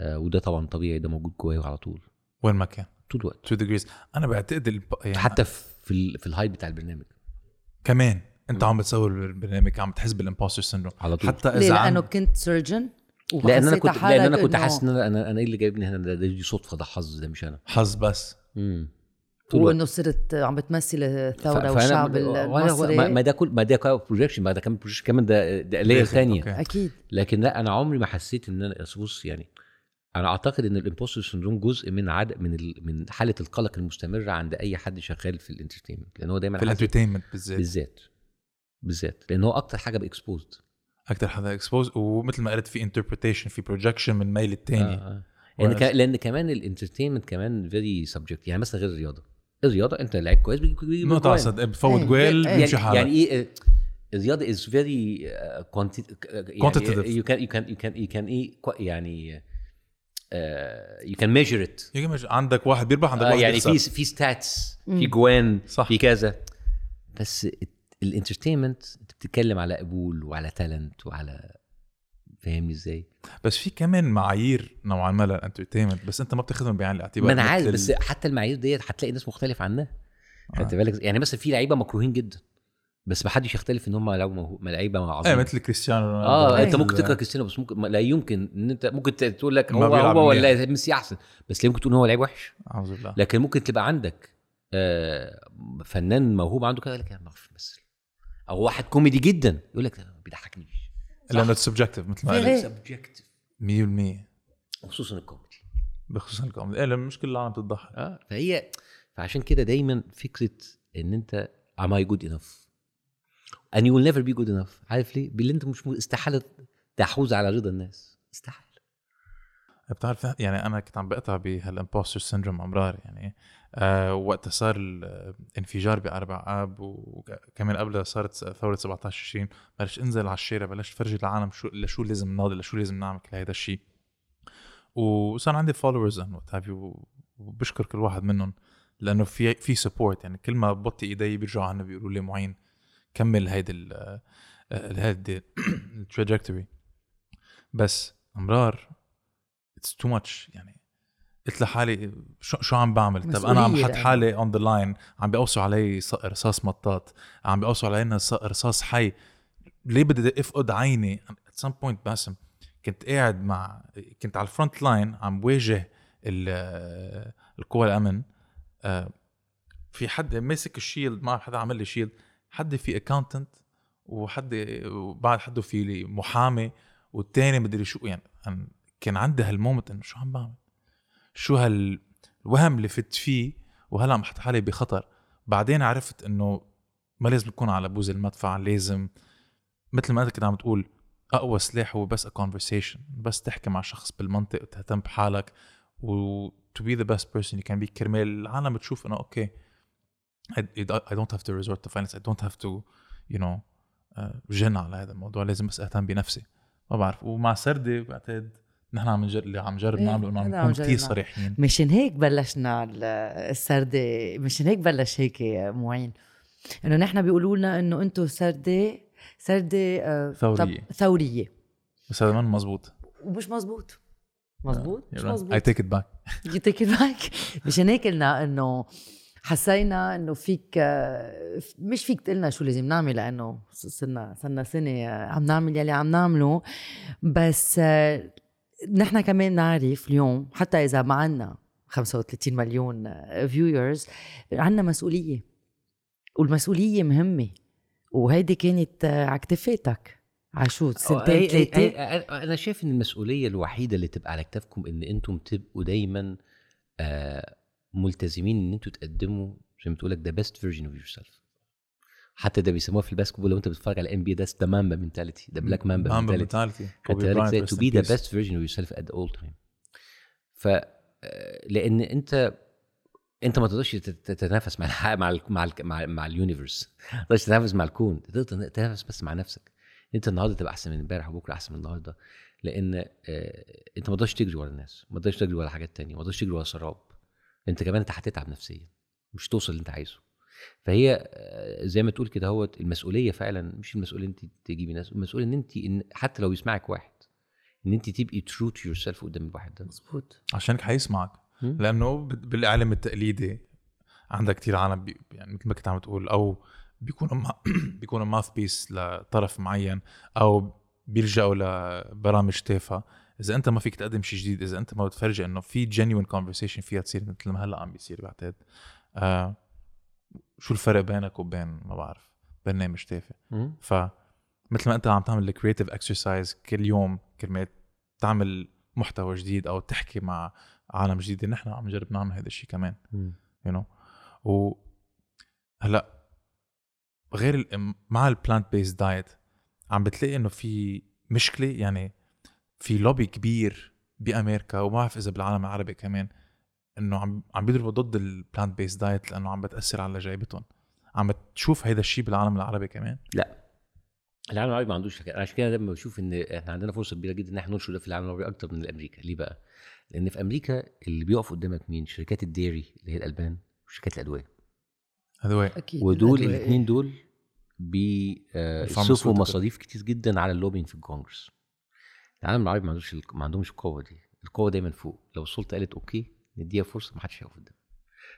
آه، وده طبعا طبيعي ده موجود جواه على طول. وين ما كان. طول الوقت. To degrees أنا بعتقد الب... يعني حتى في ال- في ال hype بتاع البرنامج. كمان أنت عم بتصور البرنامج عم تحس بال impostor syndrome على طول. حتى ليه؟ إذا لأنه عم... كنت surgeon لأن أنا كنت لأن أنا كنت حاسس إن أنا أنا إيه اللي جايبني هنا؟ ده, ده دي صدفة ده حظ ده مش أنا. حظ بس. امم وإنه صرت عم بتمثل الثورة والشعب المصري. ما ده كل ما ده projection ما ده كمان projection كمان ده ده داخل، ثانية. أكيد. لكن لا أنا عمري ما حسيت إن أنا بص يعني أنا أعتقد إن ال impostor syndrome جزء من عدد من ال... من حالة القلق المستمره عند أي حد شغال في ال entertainment لأن هو دايما في ال entertainment بالذات بالذات بالذات لأن هو أكتر حاجة ب exposed أكثر حدا Exposed ومثل ما قلت في interpretation في projection من ميل الثاني آه آه. لأن whereas- ك... لأن كمان ال entertainment كمان very subjective يعني مثلا غير الرياضة الرياضة أنت لعيب كويس بيجي بيجي نقطة جوان. صح بيفوت إيه. جويل إيه. بيمشي يعني, حالك يعني إيه آه، الرياضة is very quantitative. you can you can you can you can إيه يعني you can measure it عندك واحد بيربح عندك آه واحد يعني بيخسر. في في stats في. جوان صح. في كذا بس ال entertainment انت بتتكلم على قبول وعلى talent وعلى فاهمني إزاي؟ بس في كمان معايير نوعا ما لل entertainment بس أنت ما بتاخذهم بعين الاعتبار ما أنا عارف بس حتى المعايير ديت هتلاقي ناس مختلف عنها خدت آه. بالك يعني مثلا في لعيبة مكروهين جدا بس ما حدش يختلف إن هم لعيبه موهو- لعيبة إيه عظيمه مثل كريستيانو رونالدو. آه أنت مثل- ممكن تكره كريستيانو بس ممكن لا يمكن إن أنت ممكن تقول لك هو هو. ولا ميسي أحسن. بس ليه ممكن تقول إن هو لعيب وحش. أعوذ بالله. لكن ممكن تبقى عندك آه، فنان موهوب عنده كده يقول لك أنا ما بعرفش امثل أو واحد كوميدي جدا يقول لك ما بيضحكنيش. لأنه subjective مثل ما قلت. subjective 100% خصوصا الكوميدي. بخصوص الكوميدي. إيه مش كل العالم بتضحك آه فهي فعشان كده دايما فكرة إن أنت am I good enough and you will never be good enough. عارف ليه؟ باللي انت مش استحالة تحوز على رضا الناس. استحالة. بتعرف يعني أنا كنت عم بقطع بهال impostor syndrome أمرار يعني آه وقتها صار الانفجار بأربع آب وكمان قبلها صارت ثورة 17 20 بلش أنزل على الشارع بلشت فرجي العالم شو لشو لازم ناضل لشو لازم نعمل كل هذا الشيء وصار عندي followers and وبشكر كل واحد منهم لأنه في في support يعني كل ما ببطي إيدي بيرجعوا عنا بيقولوا لي معين. كمل هيدي ال هيدي ال trajectory بس أمرار it's too much يعني قلت لحالي شو شو عم بعمل؟ طب أنا عم حط لأنه. حالي on the line عم بيقوسوا علي رصاص مطاط عم بيقوسوا علينا رصاص حي. ليه بدي أفقد عيني؟ At some point باسم كنت قاعد مع كنت على ال front line عم بواجه ال- القوى الأمن. آه، في حد ماسك ال shield ما حدا عمل لي شيلد حد في accountant وحد وبعد حده في محامي والتاني مدري شو يعني كان عندي هال moment إنه شو عم بعمل؟ شو هالوهم اللي فت فيه وهلا عم بحط حالي بخطر. بعدين عرفت إنه ما لازم تكون على بوز المدفع لازم مثل ما أنت كنت عم تقول أقوى سلاح هو بس conversation بس تحكي مع شخص بالمنطق وتهتم بحالك و to be the best person you can be. كرمال العالم بتشوف إنه okay I, I don't have to resort to violence I don't have to you know uh, جن على هذا الموضوع. لازم بس أهتم بنفسي. ما بعرف. ومع سردي بعتقد نحن عم نجرب اللي عم نجرب إيه، نعمله إنه عم نكون كثير. صريحين. مشان هيك بلشنا ال- السردة مشان هيك بلش هيك معين. إنه نحن بيقولوا لنا إنه أنتم سردة سردة آه، ثورية. ثورية. بس هذا ما مزبوط. ومش مزبوط. مزبوط؟ مش I مزبوط. Take it back. You take it back. مشان هيك قلنا إنه حسينا إنه فيك آه، مش فيك تقلنا شو لازم نعمل لأنه صرنا صرنا سنة آه، عم نعمل يلي عم نعمله. بس آه، نحن كمان نعرف اليوم حتى إذا ما عنا 35 مليون viewers عنا مسؤولية. والمسؤولية مهمة. وهيدي كانت آه، على كتفاتك. على شو؟ سنتين ثلاثة؟ أنا شايف إن المسؤولية الوحيدة اللي تبقى على كتافكم إن أنتم تبقوا دايما آه، ملتزمين إن أنتم تقدموا زي ما تقول لك the best version of yourself حتى ده بيسموها في ال basketball لو انت بتتفرج على ال NBA ده the Mamba mentality the Black Mamba mentality to be the. best version of yourself at all time ف آه، لأن انت انت ما تقدرش تت- تتنافس مع الح... مع ال... مع ال... مع, مع اليونيفرس ما تقدرش تتنافس مع الكون. تقدر تتنافس بس مع نفسك. انت النهارده تبقى أحسن من امبارح وبكره أحسن من النهارده. لأن آه، انت ما تقدرش تجري ورا الناس ما تقدرش تجري ورا حاجات تانية ما تقدرش تجري ورا سراب. انت كمان انت هتتعب نفسيا مش توصل اللي انت عايزه. فهي آه، زي ما تقول كده هوت المسؤولية فعلا مش المسؤولية انت تجيبي ناس المسؤولية ان انت إن حتى لو يسمعك واحد ان انت تبقي true to yourself قدام الواحد ده. مزبوط عشان هيك حيسمعك مم. لأنه بالإعلام التقليدي عندك كتير عالم بي يعني مثل ما كنت عم تقول أو بيكونوا ما بيكونوا mouthpiece لطرف معين أو بيلجأوا لبرامج تافهة. إذا أنت ما فيك تقدم شيء جديد إذا أنت ما بتفرجي إنه في genuine conversation فيها تصير مثل ما هلأ عم بيصير بعتقد آه شو الفرق بينك وبين ما بعرف برنامج تافه. ف مثل ما أنت عم تعمل ال creative exercise كل يوم كرمال تعمل محتوى جديد أو تحكي مع عالم جديده نحن عم نجرب نعمل هذا الشيء كمان. you know و هلأ غير مع ال plant-based diet عم بتلاقي إنه في مشكلة يعني في لوبي كبير بأمريكا وما بعرف إذا بالعالم العربي كمان إنه عم عم بيضربوا ضد ال plant-based diet لأنه عم بتأثر على جايبتهم. عم تشوف هيدا الشيء بالعالم العربي كمان؟ لا. العالم العربي ما عندوش عشان كده لما بشوف إن إحنا عندنا فرصة كبيرة جدا إن إحنا ننشر ده في العالم العربي أكتر من أمريكا ليه بقى؟ لأن في أمريكا اللي بيقف قدامك مين؟ شركات ال dairy اللي هي الألبان وشركات الأدوية. هذا هو أكيد. ودول الاثنين. دول بيصرفوا ال pharmaceutical. مصاريف كتير جدا على ال lobbying في الكونجرس العالم العربي ما عندوش ما عندهمش القوة دي. القوة دايما فوق. لو السلطة قالت okay نديها فرصة ما حدش هيقف قدام.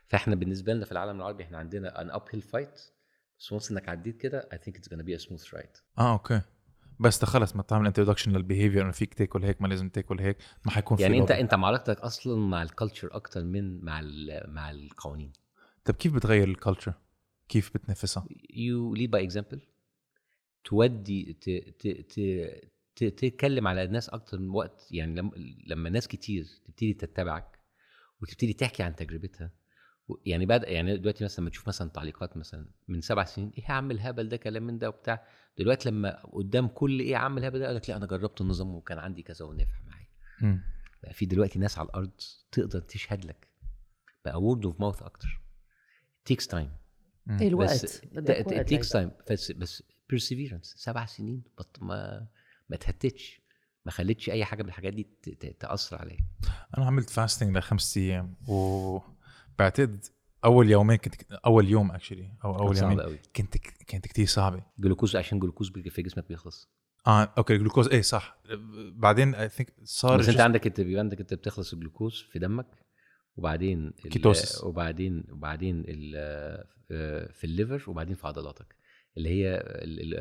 فإحنا بالنسبة لنا في العالم العربي إحنا عندنا an uphill fight بس once إنك عديت كده I think it's gonna be a smooth ride آه okay. بس ده خلص ما تعمل introduction لل behavior انه فيك تاكل هيك ما لازم تاكل هيك. ما حيكون في يعني انت lobby. أنت معركتك أصلا مع ال culture أكتر من مع مع القوانين. طب كيف بتغير ال culture؟ كيف بتنافسها؟ you lead by example today ت- ت- ت- تتكلم على الناس أكتر من وقت يعني لما لما ناس كتير تبتدي تتبعك وتبتدي تحكي عن تجربتها و- يعني بعد يعني دلوقتي مثلا لما تشوف مثلا تعليقات مثلا من سبع سنين إيه يا عم الهبل ده كلام من ده وبتاع. دلوقتي لما قدام كل إيه يا عم الهبل ده يقول لك لا أنا جربت النظام وكان عندي كذا ونافع معايا. بقى في دلوقتي ناس على الأرض تقدر تشهد لك. بقى word of mouth أكتر. takes time إيه الوقت. takes. time بس بس perseverance سبع سنين. but ما ما تهتش ما خلتش أي حاجة من الحاجات دي تأثر عليا. أنا عملت fasting لخمس أيام وبعتقد أول يومين كنت أول يوم actually أو أول يومين قوي كنت كانت كتير صعبة. جلوكوز عشان جلوكوز في جسمك بيخلص. آه okay ال glucose إيه صح. بعدين I think صار بس أنت عندك انت بيبقى عندك أنت بتخلص الجلوكوز في دمك وبعدين ketosis. وبعدين وبعدين آه، في ال liver وبعدين في عضلاتك. اللي هي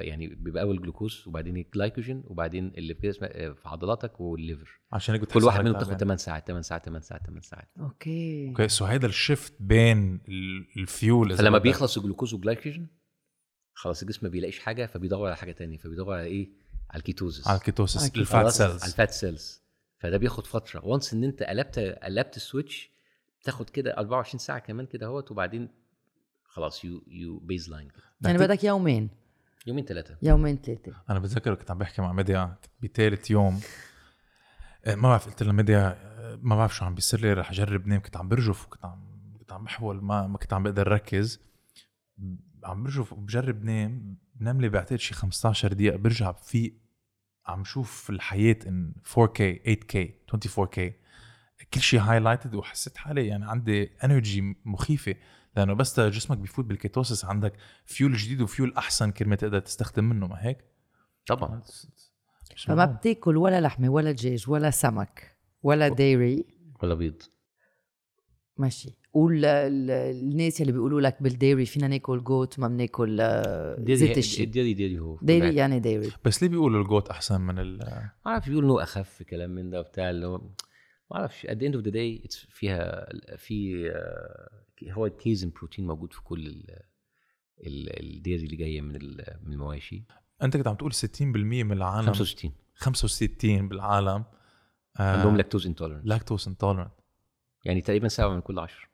يعني بيبقى أول جلوكوز وبعدين الجلايكوجين وبعدين اللي في آه، في عضلاتك وال liver. عشان هيك كل واحد منهم بتاخد تعبان. 8 ساعات 8 ساعات 8 ساعات 8 ساعات. okay. okay so هيدا ال shift بين ال- الفيول فلما. بيخلص ال glucose وال glycogen خلاص الجسم ما بيلاقيش حاجة فبيدور على حاجة تانية فبيدور على إيه؟ على ال ketosis على ال ketosis على ال fat؟ cells. على ال fat cells. فده بياخد فترة. once إن أنت قلبت قلبت ال switch تاخد كده 24 ساعة كمان كده أهوت وبعدين خلاص you you baseline يعني بدك يومين. يومين ثلاثة. يومين ثلاثة. أنا بتذكر كنت عم بحكي مع ميديا بثالث يوم. آه، ما بعرف قلت لها ميديا آه، ما بعرف شو عم بيصير لي رح أجرب نام كنت عم برجف وكنت عم كنت عم بحول ما ما كنت عم بقدر ركز عم برجف وبجرب نام بنام لي بعتقد شي 15 دقيقة برجع في عم شوف الحياة إن 4K 8K 24K كل شيء highlighted وحسيت حالي يعني عندي energy مخيفة. لأنه بس جسمك بيفوت بال ketosis عندك فيول جديد وفيول أحسن كرمال تقدر تستخدم منه ما هيك؟ طبعا. فما. بتاكل ولا لحمة ولا دجاج ولا سمك ولا dairy ولا بيض. ماشي. والناس اللي بيقولوا لك بال dairy فينا ناكل goat ما بناكل آه، زيت الشيء dairy dairy هو. dairy يعني ديري بس ليه بيقولوا ال goat أحسن من ال ما أعرفش بيقولوا إنه أخف كلام من ده وبتاع اللي هو ما at the end of the day it's فيها في آه، هو ال casein protein موجود في كل ال- ال- ال dairy اللي جاية من ال- من المواشي. أنت كنت عم تقول 60% من العالم. 65 65 بالعالم. آه عندهم lactose intolerance lactose intolerant يعني تقريبا سبعة من كل عشر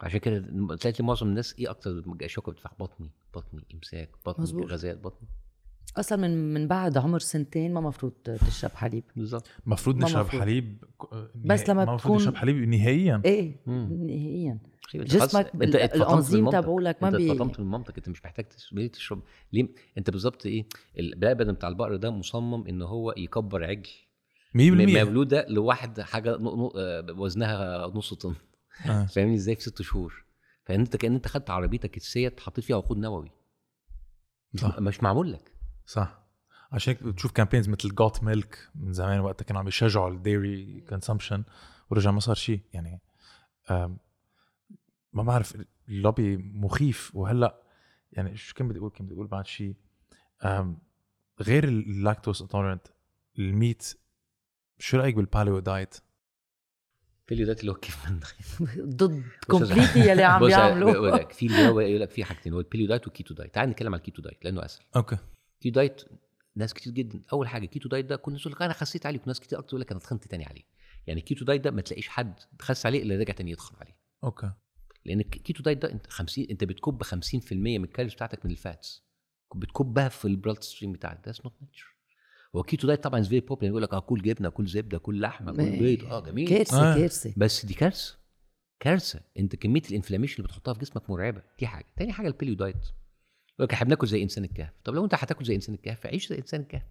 عشان كده تلاقي معظم الناس إيه أكتر شوكة بتفتح بطني بطني إمساك بطني. غازات بطني. أصلا من من بعد عمر سنتين ما مفروض تشرب حليب. بالظبط. المفروض ما نشرب مفروض. حليب بس لما تكون- نشرب حليب نهائيا. إيه مم. نهائيا. جسمك الانزيم مامتك. تبعولك ما أنت بي اتفطمت من مامتك أنت مش محتاج تش- ليه تشرب؟ ليه؟ أنت بالظبط إيه اللبن بتاع البقر ده مصمم إن هو يكبر عجل. 100% مولودة لواحد حاجة نو- نو- آه، وزنها نص طن. آه. فاهمني؟ إزاي في ست شهور؟ فانت كأن أنت خدت عربيتك السيات حطيت فيها وقود نووي. صح. مش معمول لك. صح. عشان هيك بتشوف campaigns مثل Got Milk من زمان وقتها كانوا عم يشجعوا ال dairy consumption ورجع ما صار شيء. يعني ما بعرف اللوبي مخيف. وهلأ يعني شو كان بدي أقول؟ كان بدي أقول بعد شيء غير ال lactose intolerant ال meat شو رأيك بال paleo diet؟ ال paleo diet اللي هو كيف من ضد completely يلي عم بص، بيعملوا بقول لك في اللي هو يقول لك في حاجتين. هو ال paleo diet وال keto diet تعال نتكلم على ال keto diet لأنه أسهل. Okay. Keto diet ناس كتير جدا. أول حاجة keto diet ده كل الناس تقول لك أنا خسيت عليه وناس كتير أكتر تقول لك أنا اتخنت تاني عليه. يعني ال keto diet ده ما تلاقيش حد خس عليه إلا رجع تاني يتخن عليه. Okay. لأن ال keto diet ده أنت 50 أنت بتكب 50% من ال calories بتاعتك من ال fats. بتكبها في ال bloodstream بتاعك. ده not natural هو ال keto diet طبعا very popular يقول لك آه كل جبنة كل زبدة كل لحمة كل بيض. آه جميل. كارثة آه. كارثة. بس دي كارثة. كارثة. أنت كمية ال inflammation اللي بتحطها في جسمك مرعبة. دي حاجة. تاني حاجة ال paleo diet يقول لك إحنا بناكل زي إنسان الكهف. طب لو أنت هتاكل زي إنسان الكهف عيش زي إنسان الكهف.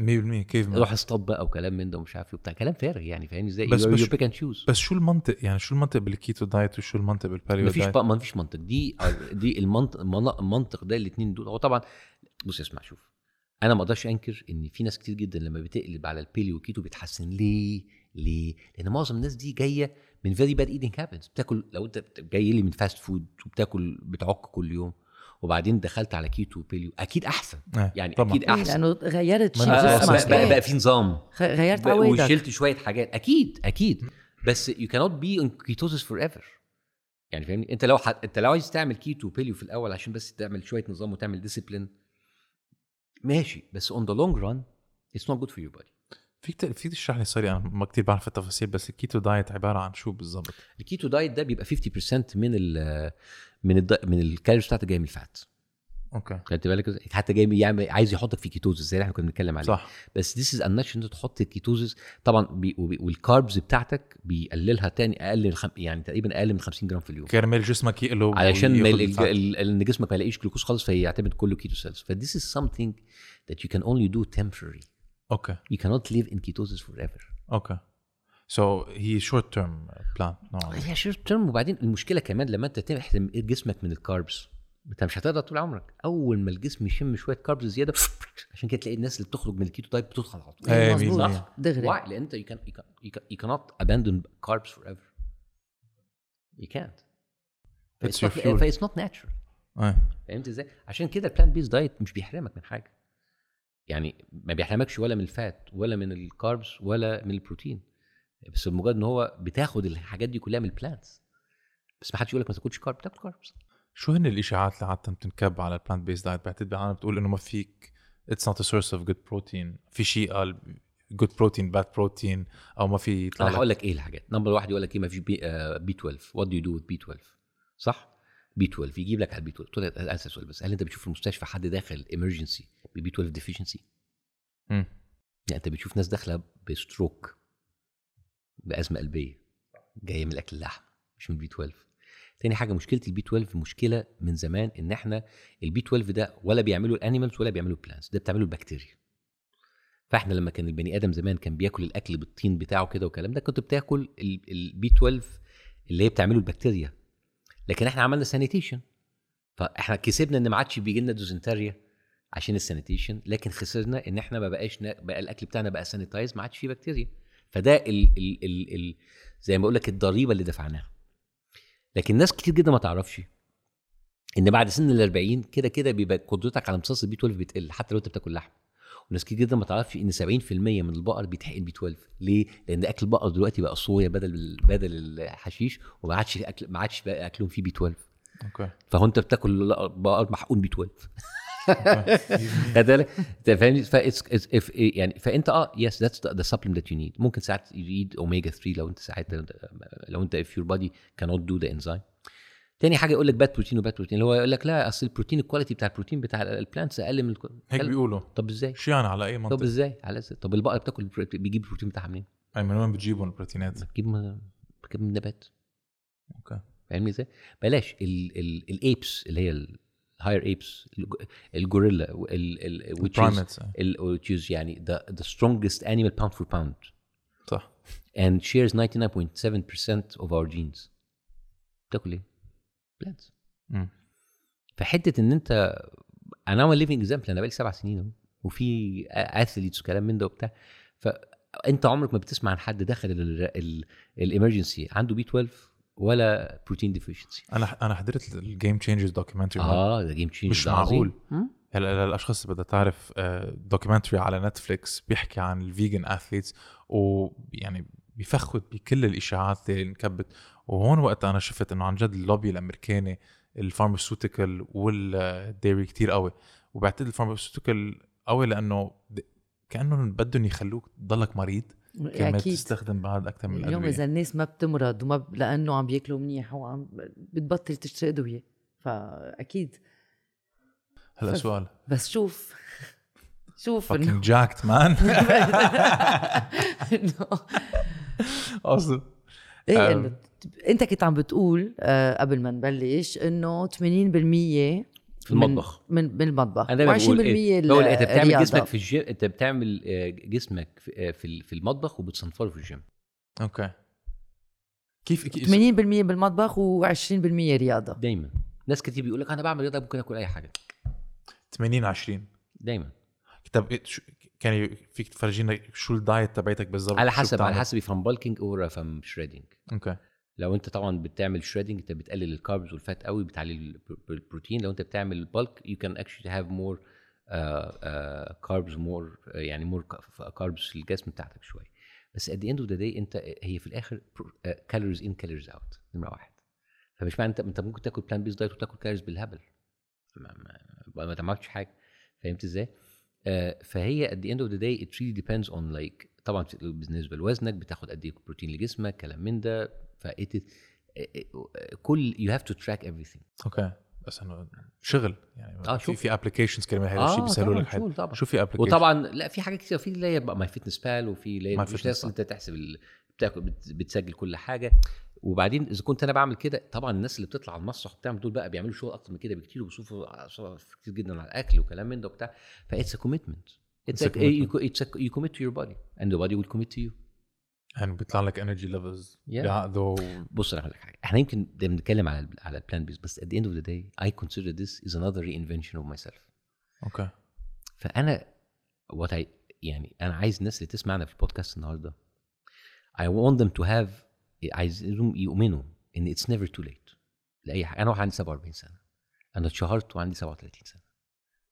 100% كيف روح اصطاد بقى وكلام من ده ومش عارف إيه وبتاع. كلام فارغ يعني فاهمني إزاي؟ بس- بس- pick and choose بس شو المنطق؟ يعني شو المنطق بال keto diet وشو المنطق بال paleo مفيش diet؟ ما فيش منطق. دي دي المنطق المنطق ده الاثنين دول. هو طبعا بص اسمع شوف. أنا ما أقدرش أنكر إن في ناس كتير جدا لما بتقلب على ال paleo وال keto بيتحسن. ليه؟ ليه؟ لأن معظم الناس دي جاية من very bad eating habits بتاكل لو أنت جاي لي من fast food وبتاكل بتعك كل يوم وبعدين دخلت على keto و paleo. أكيد أحسن. إيه، يعني طبعا. أكيد أحسن. لأنه غيرت شيء. آه، بقى, بقى. بقى في نظام. غيرت عوايدك. وشلت شوية حاجات. أكيد أكيد. بس you cannot be on ketosis forever. يعني فاهمني؟ أنت لو ح... أنت لو عايز تعمل keto paleo في الأول عشان بس تعمل شوية نظام وتعمل discipline ماشي. بس on the long run it's not good for your body فيك فيك تشرح لي sorry أنا ما كتير بعرف التفاصيل بس ال keto diet عبارة عن شو بالضبط؟ ال keto diet ده بيبقى 50% من ال من الد... من ال calories بتاعتك جاية من ال fat. Okay. خدت بالك؟ حتى جاي يعمل عايز يحطك في ketosis زي اللي إحنا كنا بنتكلم عليه. صح. بس this is انش أنت تحط ال ketosis طبعا بي... وبي- وال carbs بتاعتك بيقللها تاني أقل من خم... يعني تقريبا أقل من 50 جرام في اليوم. كرمال جسمك يقلب علشان إن جسمك ما يلاقيش جلوكوز خالص فيعتمد كله ketosis ف this is something that you can only do temporary. Okay. You cannot live in ketosis forever. Okay. So هي short term plan. هي short term وبعدين المشكلة كمان لما انت تحرم جسمك من ال carbs انت مش هتقدر طول عمرك أول ما الجسم يشم شوية carbs زيادة عشان كده تلاقي الناس اللي بتخرج من ال keto diet بتدخل على طول إيه، مظبوط. مية صح دغري Why? لأن انت abandon carbs forever you can't It's It's your not, fuel. ف it's not natural إيه. فهمت إزاي؟ عشان كده ال plant based diet مش بيحرمك من حاجة يعني ما بيحرمكش ولا من ال fat ولا من ال carbs ولا من البروتين بس بمجرد إن هو بتاخد الحاجات دي كلها من ال plants بس ما حدش يقول لك ما تاكلش carb تاكل carbs شو هن الإشاعات اللي عادة بتنكب على ال plant based diet بعتقد عالم بتقول إنه ما فيك it's not a source of good protein في شيء قال good protein bad بروتين أو ما في أنا هقول لك إيه الحاجات. number واحد يقول لك إيه ما فيش B, آه B12 what do you do B12 صح؟ B12 يجيب لك على ال B12 قلت له اسال سؤال بس هل أنت بتشوف في المستشفى حد داخل emergency ب B12 deficiency؟ مم. يعني أنت بتشوف ناس داخلة ب stroke بأزمة قلبية. جاية من الأكل اللحم مش من ال B12 تاني حاجة مشكلة ال B12 مشكلة من زمان إن إحنا ال B12 ده ولا بيعملوا ال animals ولا بيعملوا ال plants ده بتعمله البكتيريا. فإحنا لما كان البني آدم زمان كان بياكل الأكل بالطين بتاعه كده والكلام ده كنت بتاكل ال B12 اللي هي بتعمله البكتيريا. لكن إحنا عملنا sanitation فإحنا كسبنا إن ما عادش بيجي لنا دوزنتاريا عشان ال sanitation لكن خسرنا إن إحنا ما بقاش. بقى الأكل بتاعنا بقى sanitized ما عادش فيه بكتيريا. فده ال... ال... ال... ال... زي ما بقول لك الضريبة اللي دفعناها. لكن ناس كتير جدا ما تعرفش إن بعد سن ال 40 كده كده بيبقى قدرتك على امتصاص ال B12 بتقل حتى لو أنت بتاكل لحم. وناس كتير جدا ما تعرفش إن 70% من البقر بيتحقن B12 ليه؟ لأن أكل البقر دلوقتي بقى صويا بدل بدل الحشيش وما عادش أكل ما عادش بقى أكلهم فيه B12 okay. فهو أنت بتاكل بقر محقون B12 خد بالك انت فاهمني يعني فانت آه yes that's the supplement that you need ممكن ساعات you need omega 3 لو أنت ساعات لو أنت if your body cannot do the enzyme تاني حاجة يقول لك bad protein و bad protein اللي هو يقول لك لا أصل البروتين ال quality بتاع البروتين بتاع ال plants أقل من الكو... هيك بيقولوا طب إزاي؟ شو يعني على أي طب منطق؟ إزاي؟ على إزاي؟ طب البقرة بتاكل بيجيب البروتين بتاعها منين؟ أي من وين بتجيبوا البروتينات؟ بتجيب من بتجيب من النبات okay فاهمني إزاي؟ بلاش ال apes اللي هي ال higher apes الجوريلا ال primates ال which is يعني the the strongest animal pound for pound. صح. And shares 99.7% of our genes. بتاكل إيه؟ plants. مم. فحتة إن أنت أنا عامل living example أنا بقالي سبع سنين أهو وفي athletes وكلام من ده وبتاع. ف أنت عمرك ما بتسمع عن حد دخل ال emergency عنده B12 ولا protein deficiency أنا أنا حضرت ال Game Changers documentary آه ده جيم تشينج مش معقول. هلا للاشخاص اللي بدها تعرف documentary على Netflix بيحكي عن ال vegan athletes ويعني بيفخت بكل الإشاعات اللي انكبت. وهون وقت أنا شفت إنه عن جد اللوبي الأمريكاني ال pharmaceutical وال dairy كتير قوي. وبعتقد ال pharmaceutical قوي لأنه كأنهم بدهم يخلوك تضلك مريض. كمان أكيد. تستخدم بعد أكثر من اليوم إذا الناس ما بتمرض وما ب... لأنه عم بياكلوا منيح وعم بتبطل تشتري أدوية فأكيد. هلا ف- سؤال. بس شوف شوف انه إنه- قصدي إيه. إنه أنت كنت عم بتقول آه قبل ما نبلش إنه 80% في المطبخ. من من المطبخ. أنا دايما بقول و20% إيه؟ بقول أنت بتعمل الرياضة. جسمك في الجيم أنت بتعمل آه، جسمك في آه، في ال- في المطبخ وبتصنفره في ال gym. okay. كيف كيف؟ 80% بالمطبخ و20% رياضة. دايما. ناس كتير بيقول لك أنا بعمل رياضة ممكن أكل أي حاجة. 80 20 دايما. طب إيه كان فيك تفرجينا شو ال diet تبعتك بالضبط؟ على حسب على؟ حسب from bulking or from shredding okay. لو انت طبعا بتعمل shredding انت بتقلل ال carbs وال fat قوي بتعلي البر- البروتين لو انت بتعمل bulk you can actually have more carbs more يعني more carbs في الجسم بتاعتك شوية. بس at the end of the day انت هي في الآخر calories in calories out نمرة واحد. فمش معنى انت انت ممكن تاكل plant-based diet وتاكل calories بالهبل. ما, ما, ما تعملش حاجة. فهمت إزاي؟ آه، فهي at the end of the day it really depends on like طبعا بالنسبة لوزنك بتاخد قد إيه بروتين لجسمك كلام من ده. ف it is- كل you have to track everything. okay. بس إنه شغل يعني آه، في شوف. في applications كلمه هذا الشيء بيسهلوا لك شغل طبعا. شو في application وطبعا لا في حاجات كتير في اللي هي MyFitnessPal وفي اللي هي مش لازم. أنت تحسب. بتسجل كل حاجة. وبعدين إذا كنت أنا بعمل كده طبعا الناس اللي بتطلع على المسرح وبتعمل دول بقى بيعملوا شغل أكتر من كده بكتير وبيشوفوا صور كتير جدا على الأكل وكلام من ده وبتاع. ف it's a commitment It's It's a a, you, commitment. it's a, you commit to your body and the body will commit to you. يعني بيطلع لك energy levels Yeah. بص أنا هقول لك حاجة. إحنا يمكن بنتكلم على على ال plant-based بس at the end of the day I consider this is another reinvention of myself. okay فأنا what I يعني أنا عايز الناس اللي تسمعنا في البودكاست النهارده I want them to have عايزهم يؤمنوا إن it's never too late. لأي حاجة. أنا واحد عندي 47 سنة. أنا اتشهرت وعندي 37 سنة.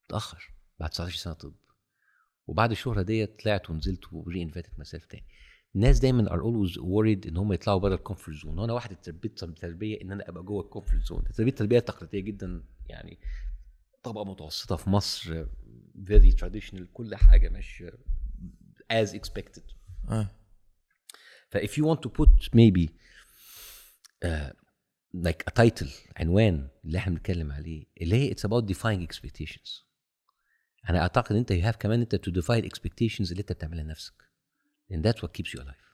متأخر. بعد 19 سنة طب. وبعد الشهرة ديت طلعت ونزلت و reinvented self تاني. الناس دايما are always worried إن هم يطلعوا بره ال comfort zone وأنا واحد اتربيت تربية إن أنا أبقى جوه ال comfort zone تربية تربية تقليدية جدا يعني طبقة متوسطة في مصر very traditional كل حاجة مش as expected. آه. ف if you want to put maybe uh, like a title عنوان اللي إحنا بنتكلم عليه اللي هي it's about defying expectations. انا اعتقد انت you have كمان انت to defy expectations اللي انت بتعملها لنفسك and that's what keeps you alive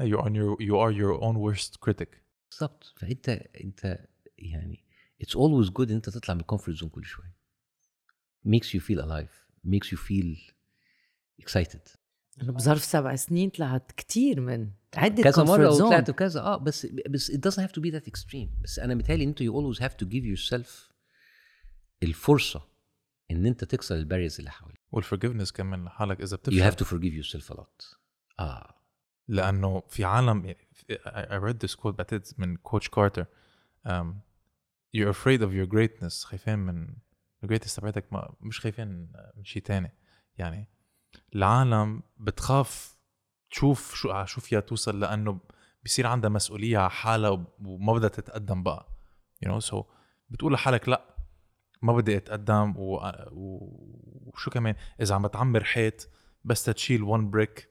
you are your you are your own worst critic بالظبط فانت انت يعني it's always good ان انت تطلع من الكومفورت زون كل شويه makes you feel alive makes you feel excited انه بظرف سبع سنين طلعت كتير من عده كذا مره comfort zone. وطلعت كذا اه بس بس it doesn't have to be that extreme بس انا متهيألي ان انت you always have to give yourself الفرصه إن أنت تكسر ال barriers اللي حواليك. وال forgiveness كمان لحالك إذا you بتفشل. have to forgive yourself a lot. آه. لأنه في عالم I read this quote بعتقد من Coach Carter um, you're afraid of your greatness. خايفين من ال greatness تبعتك ما مش خايفين من شيء تاني. يعني العالم بتخاف تشوف شو على شو فيها توصل لأنه بصير عندها مسؤولية على حالها وما بدها تتقدم بقى. You know so بتقول لحالك لا. ما بدي أتقدم و... وشو كمان؟ إذا عم بتعمر حيط بس تشيل one brick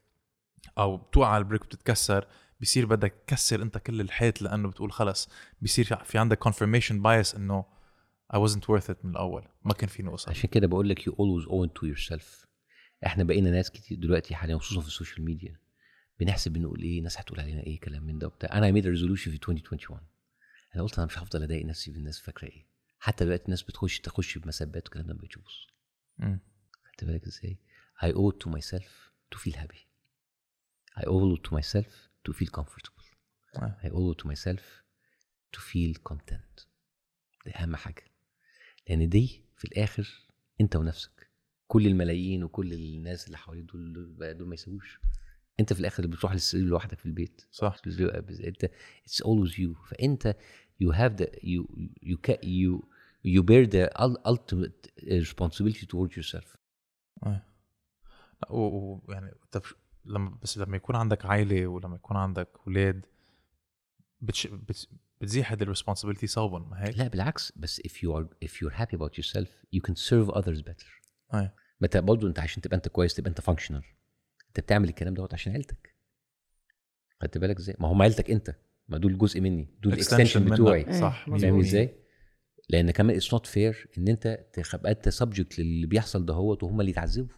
أو بتوقع على ال brick بتتكسر بصير بدك تكسر أنت كل الحيط لأنه بتقول خلص. بصير في عندك confirmation bias إنه I wasn't worth it من الأول. ما كان فيني اوصل عشان كده بقول لك you owe it to yourself. إحنا بقينا ناس كتير دلوقتي حاليا خصوصا في ال social media بنحسب بنقول إيه ناس هتقول علينا إيه كلام من ده وبتاع. أنا made resolution في 2021 أنا قلت أنا مش هفضل أضايق نفسي بالناس فاكرة إيه؟ حتى دلوقتي الناس بتخش تخش بمسابات والكلام ده ما مم. خدت بالك إزاي؟ I owe it to myself to feel happy. I owe it to myself to feel comfortable. آه. I owe it to myself to feel content. دي أهم حاجة. لأن دي في الآخر أنت ونفسك. كل الملايين وكل الناس اللي حواليك دول دول ما يسووش أنت في الآخر اللي بتروح للسرير لوحدك في البيت. صح. انت اتس always you. فأنت you have the you you ca- you you bear the ul- ultimate responsibility towards yourself. ويعني بش- لما بس لما يكون عندك عائله ولما يكون عندك أولاد بتش... بت... بتزيح هذه ال responsibility صوبا ما هيك؟ لا بالعكس بس if you are if you're happy about yourself you can serve others better. ما انت برضه انت عشان تبقى انت كويس تبقى انت functional انت بتعمل الكلام دوت عشان عيلتك. خدت بالك إزاي؟ ما هم عيلتك انت. ما دول جزء مني دول ال extension منك. بتوعي صح فاهم. إزاي؟ لأن كمان it's not fair إن أنت تبقى انت subject للي بيحصل دهوت وهم اللي يتعذبوا.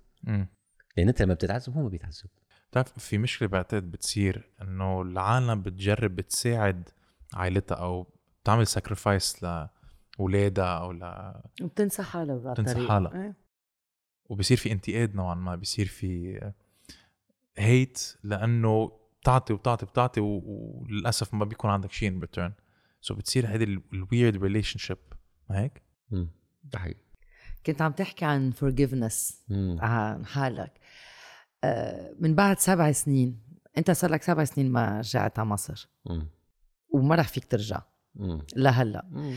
لأن أنت لما بتتعذب هم بيتعذبوا بتعرف في مشكلة بعتقد بتصير إنه العالم بتجرب بتساعد عائلتها أو بتعمل sacrifice لاولادها أو ل وبتنسى حالها بتنسى. حالها. إيه. وبصير في انتقاد نوعا ما بصير في hate لأنه بتعطي وبتعطي بتعطي وللأسف ما بيكون عندك شيء in return so بتصير هذه ال weird relationship ما هيك؟ مم. ده حقيقي كنت عم تحكي عن forgiveness مم. عن حالك آه، من بعد سبع سنين أنت صار لك سبع سنين ما رجعت على مصر مم. وما رح فيك ترجع مم. لهلا مم.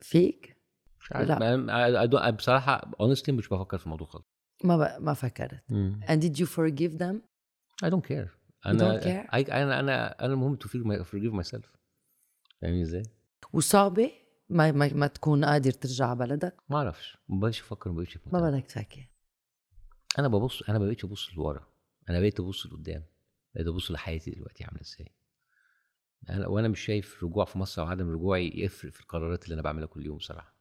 فيك مش عارف لا. بصراحة honestly مش بفكر في الموضوع خالص ما ب... ما فكرت مم. and did you forgive them I don't care أنا? I, أنا أنا أنا المهم forgive, my, forgive myself. فاهمني إزاي؟ وصعبة؟ ما ما, ما تكون قادر ترجع على بلدك؟ ما أعرفش. ما بقتش أفكر ما بقتش ما. بدك تفكر. أنا ببص أنا ما بقتش أبص لورا. أنا بقيت أبص لقدام. بقيت أبص لحياتي دلوقتي عاملة إزاي. أنا وأنا مش شايف رجوع في مصر أو عدم رجوعي يفرق في القرارات اللي أنا بعملها كل يوم صراحة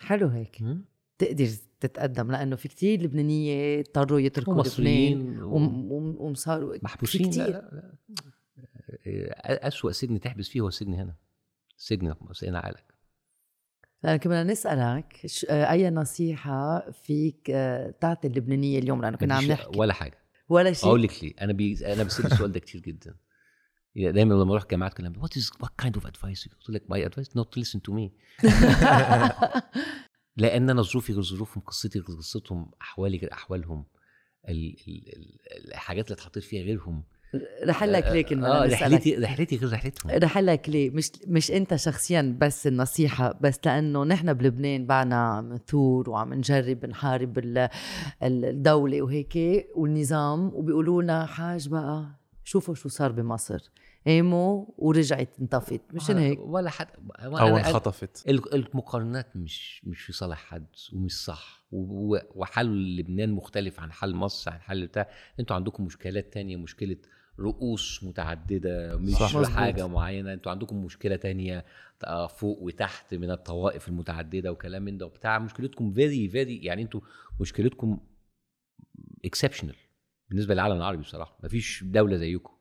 حلو هيك. تقدر تتقدم لأنه في كتير لبنانية اضطروا يتركوا لبنان ومصريين و- وم- وم- ومصاروا في محبوسين؟ لا كتير. لا لا. إيه، أسوأ سجن تحبس فيه هو السجن هنا. سجن سجن عقلك. لأن كنا نسألك أي نصيحة فيك آه، تعطي اللبنانية اليوم؟ لأنه كنا عم نحكي. ولا حاجة. ولا شيء. أقول لك ليه. أنا بي... أنا بسأل السؤال ده كتير جدا. دايما لما أروح جامعات كلام what is what kind of advice قلت لك my advice not listen to me لأن أنا ظروفي غير ظروفهم قصتي غير قصتهم أحوالي غير أحوالهم ال... ال... ال... الحاجات اللي اتحطيت فيها غيرهم. رح لك ليه كنا آه نسألك رحلتي رحلتي غير رحلتهم. رح لك ليه مش مش أنت شخصيا بس النصيحة بس لأنه نحن بلبنان بعنا عم نثور وعم نجرب نحارب ال- ال- الدولة وهيك والنظام وبيقولوا لنا حاج بقى شوفوا شو صار بمصر. قاموا ورجعت انطفت. مشان هيك؟ ولا حد أو انخطفت. ال- المقارنات مش مش في صالح حد ومش صح. وحل لبنان مختلف عن حل مصر عن حل بتاع. أنتوا عندكم مشكلات تانية مشكلة رؤوس متعددة مش صح. حاجة معينة. أنتوا عندكم مشكلة تانية آه، فوق وتحت من الطوائف المتعددة وكلام من ده وبتاع. مشكلتكم very very يعني أنتوا مشكلتكم exceptional بالنسبة للعالم العربي بصراحة. مفيش دولة زيكم.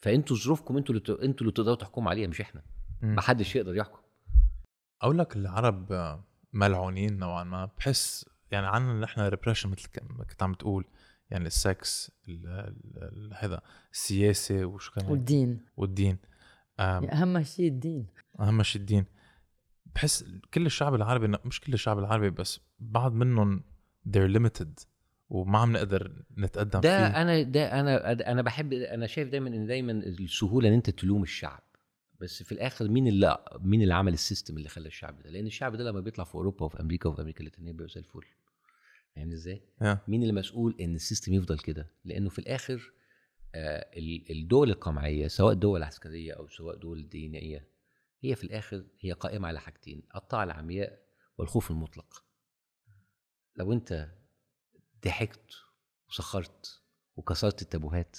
فانتوا ظروفكم أنتوا اللي ت- أنتوا اللي تقدروا تحكموا عليها مش إحنا. مم. محدش يقدر يحكم. أقول لك العرب ملعونين نوعا ما بحس يعني عنا نحن repression مثل ك- ما كنت عم تقول يعني السكس ال- ال- ال- هذا السياسة وشو كمان والدين. والدين. أهم شيء الدين. أهم شيء الدين. بحس كل الشعب العربي مش كل الشعب العربي بس بعض منهم they're limited. وما عم نقدر نتقدم ده فيه أنا ده أنا أنا بحب أنا شايف دايما إن دايما السهولة إن أنت تلوم الشعب بس في الآخر مين اللي مين اللي عمل ال system اللي خلى الشعب ده لأن الشعب ده لما بيطلع في أوروبا وفي أمريكا وفي أمريكا اللاتينية بيبقى زي الفل فاهمني إزاي؟ yeah. مين اللي مسؤول إن ال system يفضل كده؟ لأنه في الآخر آه ال- الدول القمعية سواء دول عسكرية أو سواء دول دينية هي في الآخر هي قائمة على حاجتين الطاعه العمياء والخوف المطلق لو أنت ضحكت وسخرت وكسرت التابوهات.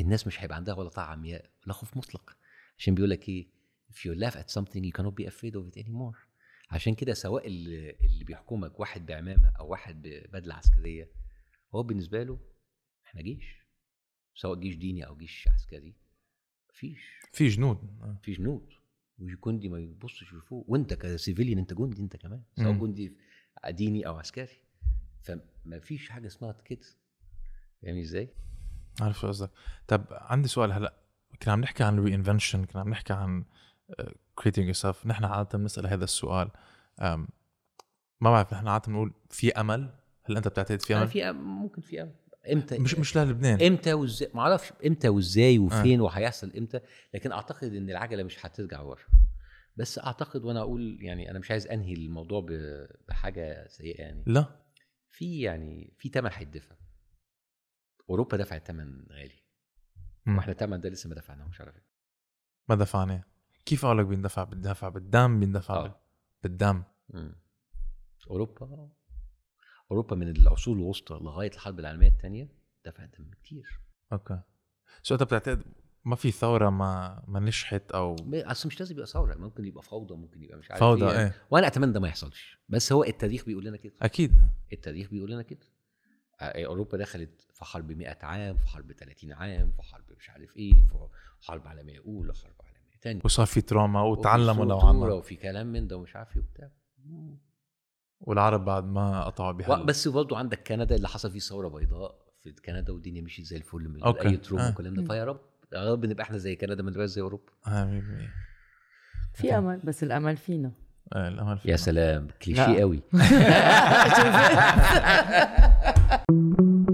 الناس مش هيبقى عندها ولا طاعة عمياء ولا خوف مطلق. عشان بيقول لك إيه if you laugh at something you cannot be afraid of it anymore. عشان كده سواء اللي, اللي بيحكمك واحد بعمامة أو واحد ببدلة عسكرية هو بالنسبة له إحنا جيش. سواء جيش ديني أو جيش عسكري مفيش. في جنود. آه. في جنود. وجندي ما يبصش لفوق. وأنت ك civilian أنت جندي أنت كمان. سواء. جندي ديني أو عسكري. فما فيش حاجة اسمها كده. فاهمني إزاي؟ عارف شو قصدك. طب عندي سؤال هلا كنا عم نحكي عن reinvention كنا عم نحكي عن creating yourself نحن عادة بنسأل هذا السؤال أم، ما بعرف نحن عادة بنقول في أمل؟ هل أنت بتعتقد في أنا أمل؟ في أم- ممكن في أمل. إمتى؟ مش مش للبنان. إمتى وإزاي؟ ما أعرفش إمتى وإزاي وفين وهيحصل إمتى لكن أعتقد إن العجلة مش هترجع ورا. بس أعتقد وأنا أقول يعني أنا مش عايز أنهي الموضوع ب- بحاجة سيئة يعني. لا. في يعني في ثمن هيدفع أوروبا دفعت ثمن غالي. وإحنا الثمن ده لسه ما دفعناهوش على فكرة. ما دفعناه. كيف قالك بيندفع بيندفع بالدم بيندفع آه. بال- بالدم. مم. أوروبا أوروبا من العصور الوسطى لغاية الحرب العالمية الثانية دفعت دم كتير. Okay. So انت بتعتقد ما في ثورة ما ما نجحت أو أصل مش لازم يبقى ثورة ممكن يبقى فوضى ممكن يبقى مش عارف فوضى إيه. إيه. وأنا أتمنى ده ما يحصلش. بس هو التاريخ بيقول لنا كده. أكيد. التاريخ بيقول لنا كده. آه، أوروبا دخلت في حرب 100 عام في حرب 30 عام في حرب مش عارف إيه في حرب عالمية أولى حرب عالمية ثانية وصار في trauma وتعلموا لو عنا. وفي كلام من ده ومش عارف إيه وبتاع. والعرب بعد ما قطعوا بهال بس برضه عندك كندا اللي حصل فيه ثورة بيضاء في كندا والدنيا مشيت زي الفل من okay. أي trauma آه. والكلام ده. فيا رب. يا رب نبقى إحنا زي كندا ما نبقاش زي أوروبا آه، مية بالمية. في أمل بس الأمل فينا آه، الأمل يا فينا. سلام كليشيه. قوي